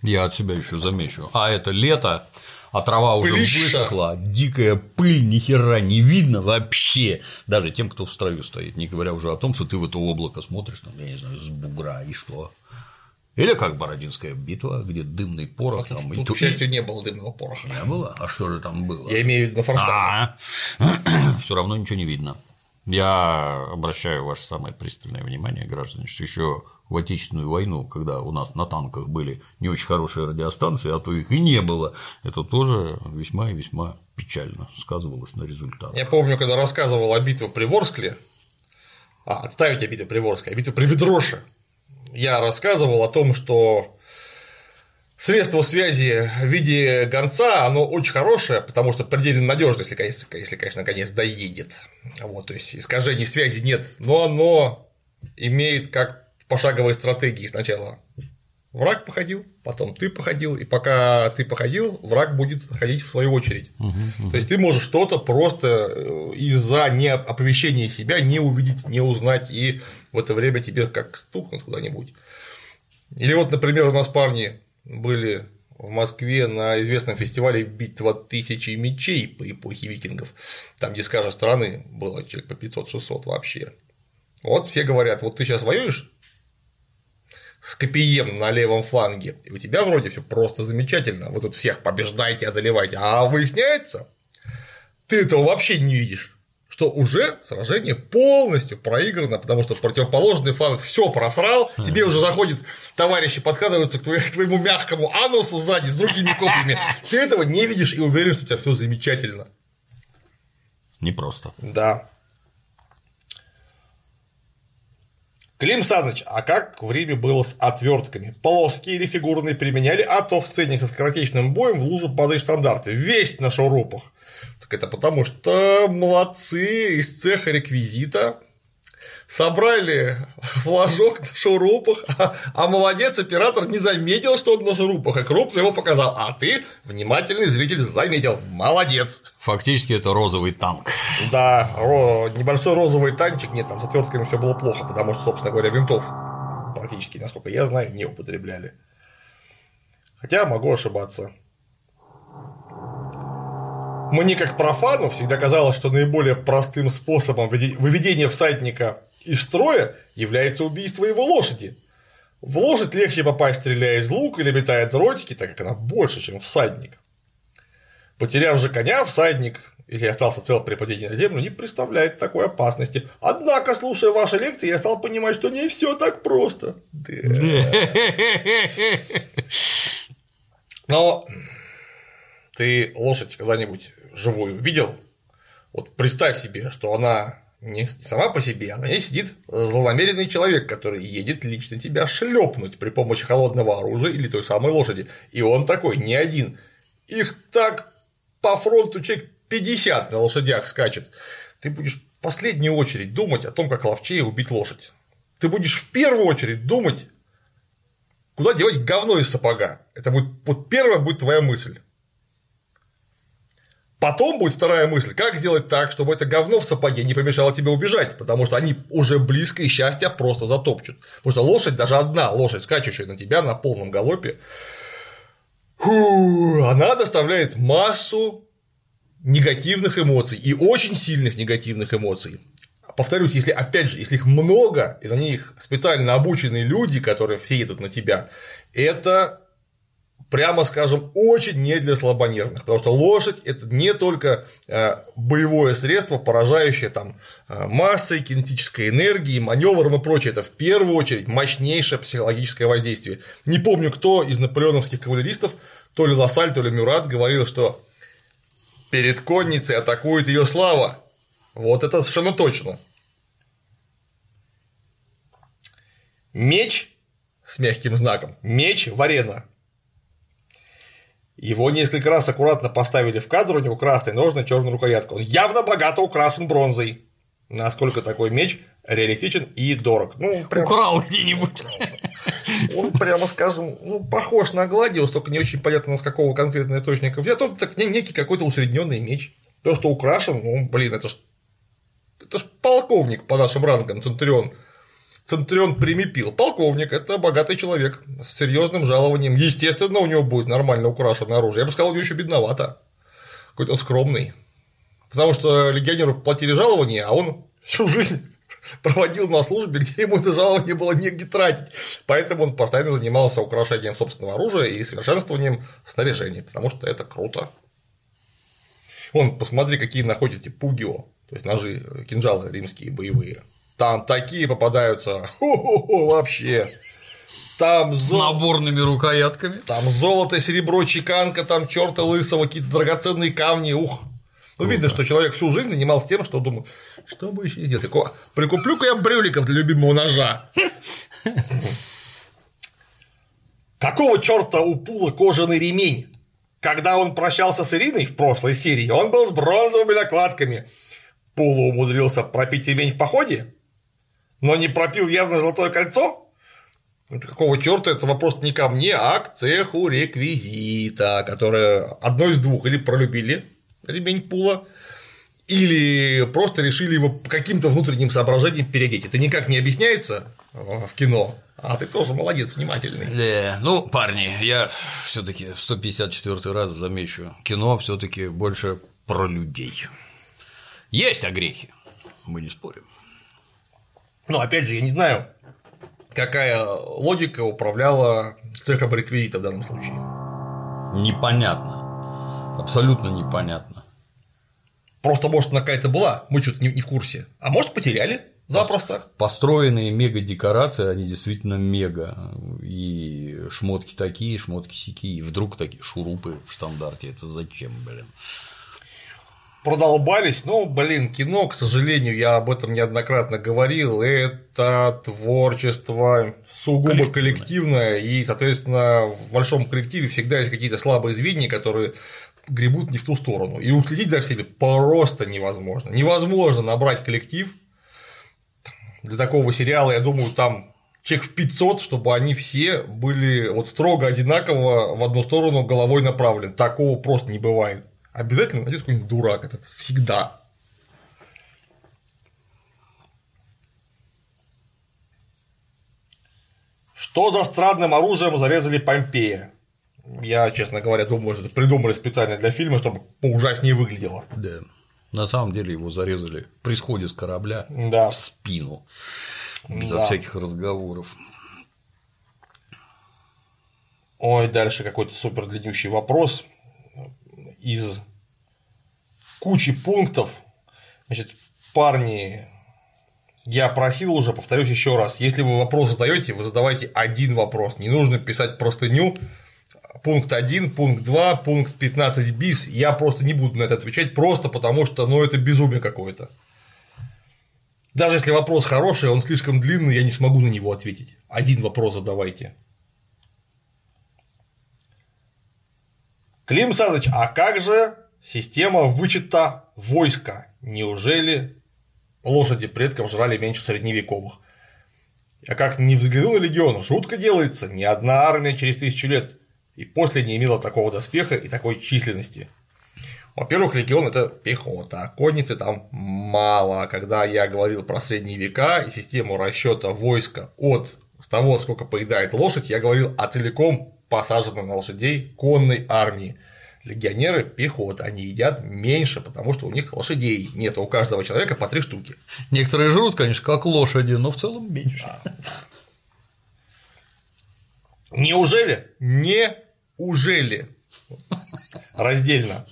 [SPEAKER 1] Я от себя еще замечу. А это лето, а трава уже
[SPEAKER 3] Пылища.
[SPEAKER 1] высохла, дикая пыль, ни хера не видно вообще. Даже тем, кто в строю стоит, не говоря уже о том, что ты в это облако смотришь, там, я не знаю, с бугра и что. Или как Бородинская битва, где дымный порох там и
[SPEAKER 3] Тут,
[SPEAKER 1] ту-
[SPEAKER 3] к счастью, не было дымного пороха.
[SPEAKER 1] Не было? А что же там было?
[SPEAKER 3] Я имею в виду на форсаже.
[SPEAKER 1] Все равно ничего не видно. Я обращаю ваше самое пристальное внимание, граждане, что еще в Отечественную войну, когда у нас на танках были не очень хорошие радиостанции, а то их и не было, это тоже весьма и весьма печально сказывалось на результатах.
[SPEAKER 3] Я помню, когда рассказывал о битве при Ворскле, а, отставить о битве при Ворскле, о битве при Ведроше, я рассказывал о том, что средство связи в виде гонца, оно очень хорошее, потому что предельно надежно, если, конечно, если, конечно, наконец доедет. Вот, то есть искажений связи нет, но оно имеет как в пошаговой стратегии сначала враг походил, потом ты походил, и пока ты походил, враг будет ходить в свою очередь. То есть ты можешь что-то просто э, из-за не оповещения себя не увидеть, не узнать, и в это время тебе как стукнут куда-нибудь. Или вот, например, у нас парни были в Москве на известном фестивале «Битва тысячи мечей» по эпохе викингов, там, где с каждой стороны было человек по 500-600 вообще. Вот все говорят, вот ты сейчас воюешь с Копием на левом фланге, и у тебя вроде все просто замечательно, вы тут всех побеждаете, одолеваете, а выясняется, ты этого вообще не видишь, что уже сражение полностью проиграно, потому что противоположный фланг все просрал, тебе уже заходят товарищи, подкрадываются к твоему мягкому анусу сзади с другими копьями, ты этого не видишь и уверен, что у тебя все замечательно.
[SPEAKER 1] Непросто.
[SPEAKER 3] Да. Клим Саныч, а как в Риме было с отвертками? Плоские или фигурные применяли, а то в сцене со скоротечным боем в лужу падали штандарты. Весь на шурупах. Так это потому, что молодцы из цеха реквизита собрали флажок на шурупах, а, а молодец оператор не заметил, что он на шурупах, а крупно его показал, а ты, внимательный зритель, заметил, молодец.
[SPEAKER 1] Фактически это розовый танк.
[SPEAKER 3] Да, ро... небольшой розовый танчик, нет, там с отвертками все было плохо, потому что, собственно говоря, винтов практически, насколько я знаю, не употребляли. Хотя могу ошибаться. Мне, как профану, всегда казалось, что наиболее простым способом выведения всадника из строя является убийство его лошади. В лошадь легче попасть, стреляя из лука или метая дротики, так как она больше, чем всадник. Потеряв же коня, всадник, если остался цел при падении на землю, не представляет такой опасности. Однако, слушая ваши лекции, я стал понимать, что не все так просто. Но ты лошадь когда-нибудь живую видел? Вот представь себе, что она не сама по себе, а на ней сидит злонамеренный человек, который едет лично тебя шлепнуть при помощи холодного оружия или той самой лошади. И он такой, не один. Их так по фронту человек 50 на лошадях скачет. Ты будешь в последнюю очередь думать о том, как ловчее убить лошадь. Ты будешь в первую очередь думать, куда девать говно из сапога. Это будет вот первая будет твоя мысль. Потом будет вторая мысль, как сделать так, чтобы это говно в сапоге не помешало тебе убежать, потому что они уже близко и счастья просто затопчут. Потому что лошадь, даже одна лошадь, скачущая на тебя на полном галопе, она доставляет массу негативных эмоций и очень сильных негативных эмоций. Повторюсь, если опять же, если их много, и на них специально обученные люди, которые все едут на тебя, это прямо скажем, очень не для слабонервных, потому что лошадь это не только э, боевое средство, поражающее там э, массой, кинетической энергией, маневром и прочее, это в первую очередь мощнейшее психологическое воздействие. Не помню, кто из наполеоновских кавалеристов, то ли Лассаль, то ли Мюрат говорил, что перед конницей атакует ее слава. Вот это совершенно точно. Меч с мягким знаком. Меч Варена. Его несколько раз аккуратно поставили в кадр, у него красный ножны, черная рукоятка. Он явно богато украшен бронзой. Насколько такой меч реалистичен и дорог.
[SPEAKER 1] Ну, прям... Украл где-нибудь.
[SPEAKER 3] Он, прямо скажем, ну, похож на Гладиус, только не очень понятно, с какого конкретного источника взят. Он так некий какой-то усредненный меч. То, что украшен, ну, блин, это ж, это ж полковник по нашим рангам, Центурион. Центурион примепил. Полковник – это богатый человек с серьезным жалованием. Естественно, у него будет нормально украшенное оружие. Я бы сказал, у него еще бедновато. Какой-то скромный. Потому что легионеру платили жалование, а он всю жизнь проводил на службе, где ему это жалование было негде тратить. Поэтому он постоянно занимался украшением собственного оружия и совершенствованием снаряжения, потому что это круто. Вон, посмотри, какие находите пугио, то есть ножи, кинжалы римские боевые. Там такие попадаются вообще.
[SPEAKER 1] Там зол... С наборными рукоятками.
[SPEAKER 3] Там золото, серебро, чеканка, там черта лысого, какие-то драгоценные камни. Ух. Ну, видно, что человек всю жизнь занимался тем, что думал, что бы еще сделать. Такого, прикуплю-ка я брюликов для любимого ножа. Какого черта у Пула кожаный ремень? Когда он прощался с Ириной в прошлой серии, он был с бронзовыми накладками. Пула умудрился пропить ремень в походе? Но не пропил явно золотое кольцо? Какого черта это вопрос не ко мне, а к цеху реквизита, которое одно из двух или пролюбили ремень пула, или просто решили его по каким-то внутренним соображениям переодеть. Это никак не объясняется в кино, а ты тоже молодец, внимательный.
[SPEAKER 1] Да, ну, парни, я все-таки в 154 раз замечу, кино все-таки больше про людей. Есть огрехи, мы не спорим.
[SPEAKER 3] Но опять же, я не знаю, какая логика управляла цехом реквизита в данном случае.
[SPEAKER 1] Непонятно. Абсолютно непонятно.
[SPEAKER 3] Просто, может, она какая-то была, мы что-то не, в курсе. А может, потеряли запросто.
[SPEAKER 1] Построенные мега-декорации, они действительно мега. И шмотки такие, шмотки сякие. И вдруг такие шурупы в стандарте. Это зачем, блин?
[SPEAKER 3] Продолбались, но, блин, кино, к сожалению, я об этом неоднократно говорил, это творчество сугубо коллективное, коллективное и, соответственно, в большом коллективе всегда есть какие-то слабые звенья, которые гребут не в ту сторону. И уследить за всеми просто невозможно. Невозможно набрать коллектив для такого сериала, я думаю, там чек в 500, чтобы они все были вот строго одинаково в одну сторону головой направлены. Такого просто не бывает. Обязательно найдется какой-нибудь дурак, это всегда. Что за странным оружием зарезали Помпея? Я, честно говоря, думаю, что это придумали специально для фильма, чтобы поужаснее выглядело.
[SPEAKER 1] Да. На самом деле его зарезали при сходе с корабля
[SPEAKER 3] Да.
[SPEAKER 1] в спину. Безо
[SPEAKER 3] Да.
[SPEAKER 1] всяких разговоров.
[SPEAKER 3] Ой, дальше какой-то супер длиннющий вопрос из кучи пунктов. Значит, парни, я просил уже, повторюсь еще раз, если вы вопрос задаете, вы задавайте один вопрос. Не нужно писать простыню. Пункт 1, пункт 2, пункт 15 бис. Я просто не буду на это отвечать, просто потому что ну, это безумие какое-то. Даже если вопрос хороший, он слишком длинный, я не смогу на него ответить. Один вопрос задавайте. Клим Саныч, а как же система вычета войска? Неужели лошади предков жрали меньше средневековых? Я как не взглянул на легион, жутко делается, ни одна армия через тысячу лет и после не имела такого доспеха и такой численности. Во-первых, легион это пехота, а конницы там мало. Когда я говорил про средние века и систему расчета войска от того, сколько поедает лошадь, я говорил о целиком посаженной на лошадей конной армии. Легионеры пехота, они едят меньше, потому что у них лошадей нет, а у каждого человека по три штуки.
[SPEAKER 1] Некоторые жрут, конечно, как лошади, но в целом меньше.
[SPEAKER 3] Неужели? Неужели? Раздельно.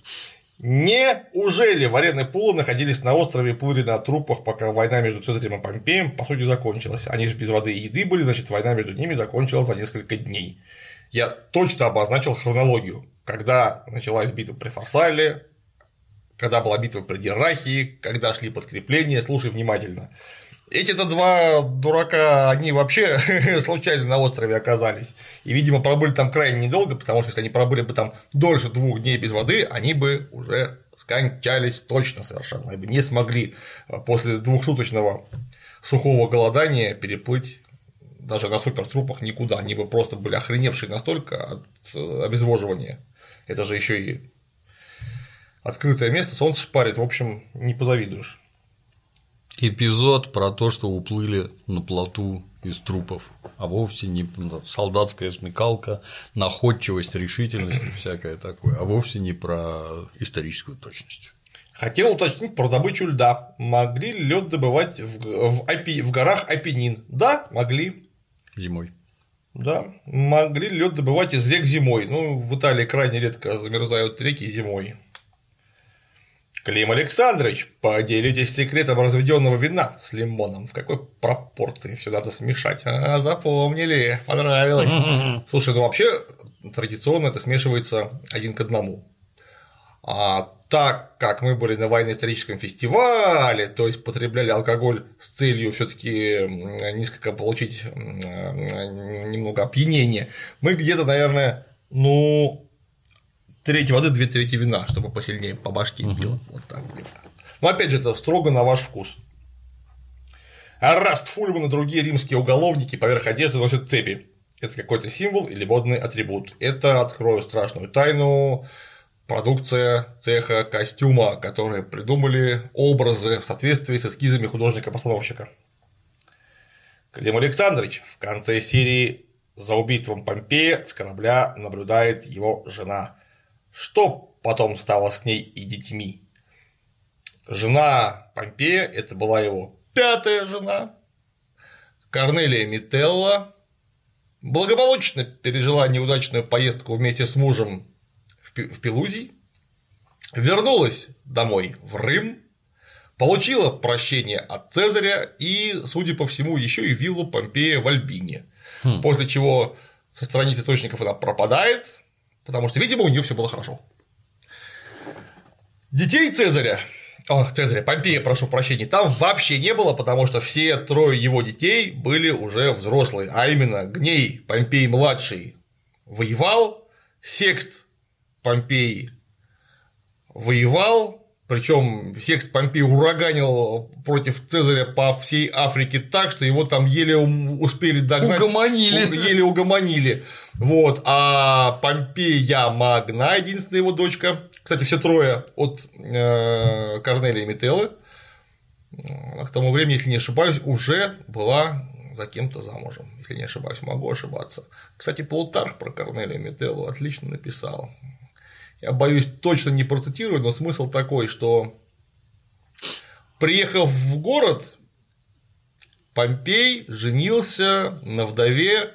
[SPEAKER 3] Неужели Варен и Пула находились на острове и плыли на трупах, пока война между Цезарем и Помпеем, по сути, закончилась? Они же без воды и еды были, значит, война между ними закончилась за несколько дней. Я точно обозначил хронологию, когда началась битва при Фарсале, когда была битва при Деррахии, когда шли подкрепления, слушай внимательно. Эти-то два дурака, они вообще случайно на острове оказались. И, видимо, пробыли там крайне недолго, потому что если они пробыли бы там дольше двух дней без воды, они бы уже скончались точно совершенно. Они бы не смогли после двухсуточного сухого голодания переплыть даже на супертрупах никуда. Они бы просто были охреневшие настолько от э, обезвоживания. Это же еще и открытое место, солнце шпарит, в общем, не позавидуешь.
[SPEAKER 1] Эпизод про то, что уплыли на плоту из трупов, а вовсе не солдатская смекалка, находчивость, решительность и всякое такое, а вовсе не про историческую точность.
[SPEAKER 3] Хотел уточнить про добычу льда. Могли ли лед добывать в, в, Апи- в горах Апеннин? Да, могли.
[SPEAKER 1] Зимой.
[SPEAKER 3] Да, могли ли лед добывать из рек зимой. Ну, в Италии крайне редко замерзают реки зимой. Клим Александрович, поделитесь секретом разведенного вина с лимоном. В какой пропорции все надо смешать? А, запомнили, понравилось. Слушай, ну вообще традиционно это смешивается один к одному. А так как мы были на военно-историческом фестивале, то есть потребляли алкоголь с целью все-таки несколько получить э, немного опьянения, мы где-то, наверное, ну, треть воды, две трети вина, чтобы посильнее по башке било. Вот так. Но опять же, это строго на ваш вкус. Раст Фульман и другие римские уголовники поверх одежды носят цепи. Это какой-то символ или модный атрибут. Это, открою страшную тайну, продукция цеха костюма, которые придумали образы в соответствии с эскизами художника-постановщика. Клим Александрович в конце серии за убийством Помпея с корабля наблюдает его жена. Что потом стало с ней и детьми? Жена Помпея – это была его пятая жена, Корнелия Мителла, благополучно пережила неудачную поездку вместе с мужем в Пелузий, вернулась домой в Рим, получила прощение от Цезаря и, судя по всему, еще и виллу Помпея в Альбине. После чего со страниц источников она пропадает, потому что, видимо, у нее все было хорошо. Детей Цезаря, о, Цезаря, Помпея, прошу прощения, там вообще не было, потому что все трое его детей были уже взрослые, а именно Гней Помпей младший воевал, Секст Помпей воевал, Причем Секс Помпей ураганил против Цезаря по всей Африке так, что его там еле успели догнать.
[SPEAKER 1] Угомонили.
[SPEAKER 3] Еле угомонили. Вот. А Помпея Магна, единственная его дочка, кстати, все трое от э, Корнелия Метеллы, к тому времени, если не ошибаюсь, уже была за кем-то замужем, если не ошибаюсь, могу ошибаться. Кстати, Плутарх про Корнелия Метеллу отлично написал. Я боюсь точно не процитировать, но смысл такой, что приехав в город, Помпей женился на вдове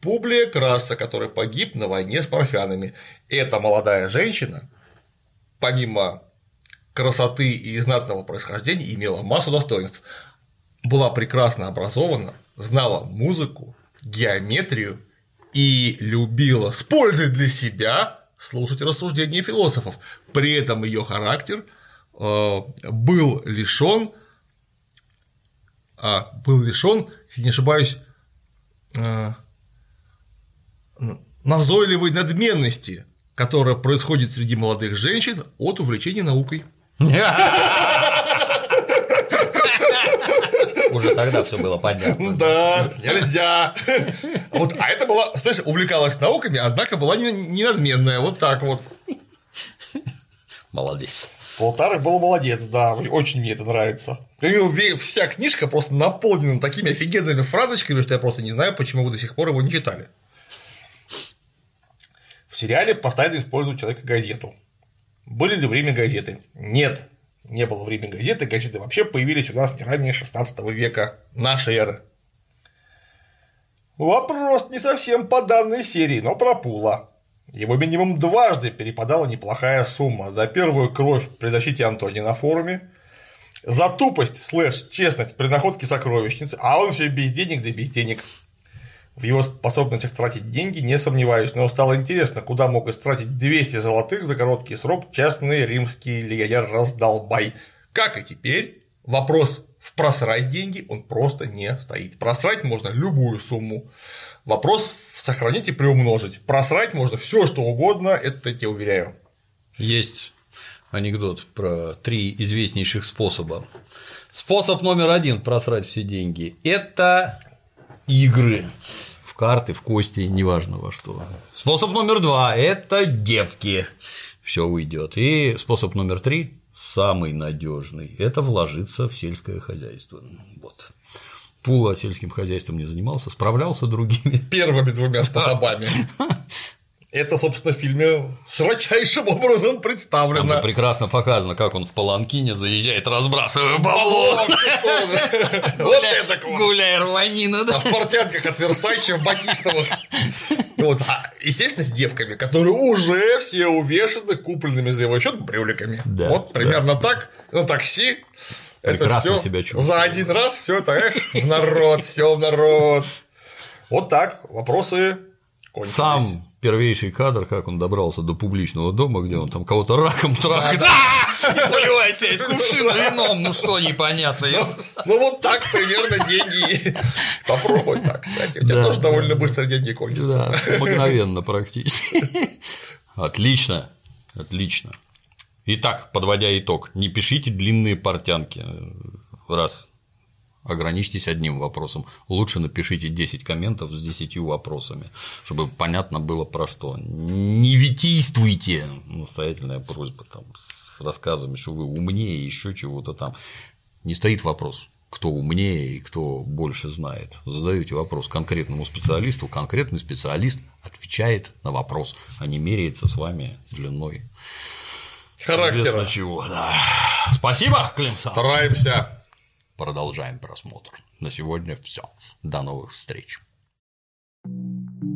[SPEAKER 3] Публия Краса, который погиб на войне с парфянами. Эта молодая женщина, помимо красоты и знатного происхождения, имела массу достоинств. Была прекрасно образована, знала музыку, геометрию и любила с пользой для себя слушать рассуждения философов. При этом ее характер э, был лишен, а, был лишен, если не ошибаюсь, э, назойливой надменности, которая происходит среди молодых женщин от увлечения наукой.
[SPEAKER 1] Уже тогда все было понятно.
[SPEAKER 3] Да, нельзя. Вот, а это была, слышишь, увлекалась науками, однако была не надменная, вот так вот.
[SPEAKER 1] Молодец.
[SPEAKER 3] Полтары был молодец, да, очень мне это нравится. Вся книжка просто наполнена такими офигенными фразочками, что я просто не знаю, почему вы до сих пор его не читали. В сериале постоянно используют человека газету. Были ли время газеты? Нет, не было времени газеты, газеты вообще появились у нас не ранее 16 века нашей эры. Вопрос не совсем по данной серии, но про Пула. Его минимум дважды перепадала неплохая сумма за первую кровь при защите Антония на форуме, за тупость слэш честность при находке сокровищницы, а он все без денег да без денег. В его способностях тратить деньги не сомневаюсь, но стало интересно, куда мог истратить 200 золотых за короткий срок частный римский легионер раздолбай. Как и теперь, вопрос в просрать деньги он просто не стоит. Просрать можно любую сумму. Вопрос в сохранить и приумножить. Просрать можно все, что угодно, это я тебе уверяю.
[SPEAKER 1] Есть анекдот про три известнейших способа. Способ номер один просрать все деньги – это игры карты, в кости, неважно во что. Способ номер два – это девки. Все уйдет. И способ номер три – самый надежный – это вложиться в сельское хозяйство. Вот. Пула сельским хозяйством не занимался, справлялся другими.
[SPEAKER 3] Первыми двумя способами. Это, собственно, в фильме широчайшим образом представлено. Там
[SPEAKER 1] прекрасно показано, как он в Паланкине заезжает, разбрасывая баллон.
[SPEAKER 3] Вот это
[SPEAKER 1] Гуляй, рванина, да.
[SPEAKER 3] А в портянках от Версачи, в батистовых. Вот. А, естественно, с девками, которые уже все увешаны купленными за его счет брюликами. вот примерно так на такси. Это все себя за один раз все это эх, в народ, все в народ. Вот так, вопросы
[SPEAKER 1] кончились. Сам первейший кадр, как он добрался до публичного дома, где он там кого-то раком трахает. Поливайся из кувшина вином, ну что непонятно.
[SPEAKER 3] Ну, ну вот так примерно деньги. Попробуй так, кстати. У тебя тоже довольно быстро деньги кончатся.
[SPEAKER 1] Да, мгновенно практически. Отлично, отлично. Итак, подводя итог, не пишите длинные портянки. Раз ограничьтесь одним вопросом. Лучше напишите 10 комментов с 10 вопросами, чтобы понятно было про что. Не витийствуйте, настоятельная просьба там, с рассказами, что вы умнее, еще чего-то там. Не стоит вопрос, кто умнее и кто больше знает. Задаете вопрос конкретному специалисту, конкретный специалист отвечает на вопрос, а не меряется с вами длиной.
[SPEAKER 3] Характера.
[SPEAKER 1] чего, да. Спасибо, Клим
[SPEAKER 3] Стараемся
[SPEAKER 1] продолжаем просмотр. На сегодня все. До новых встреч. thank you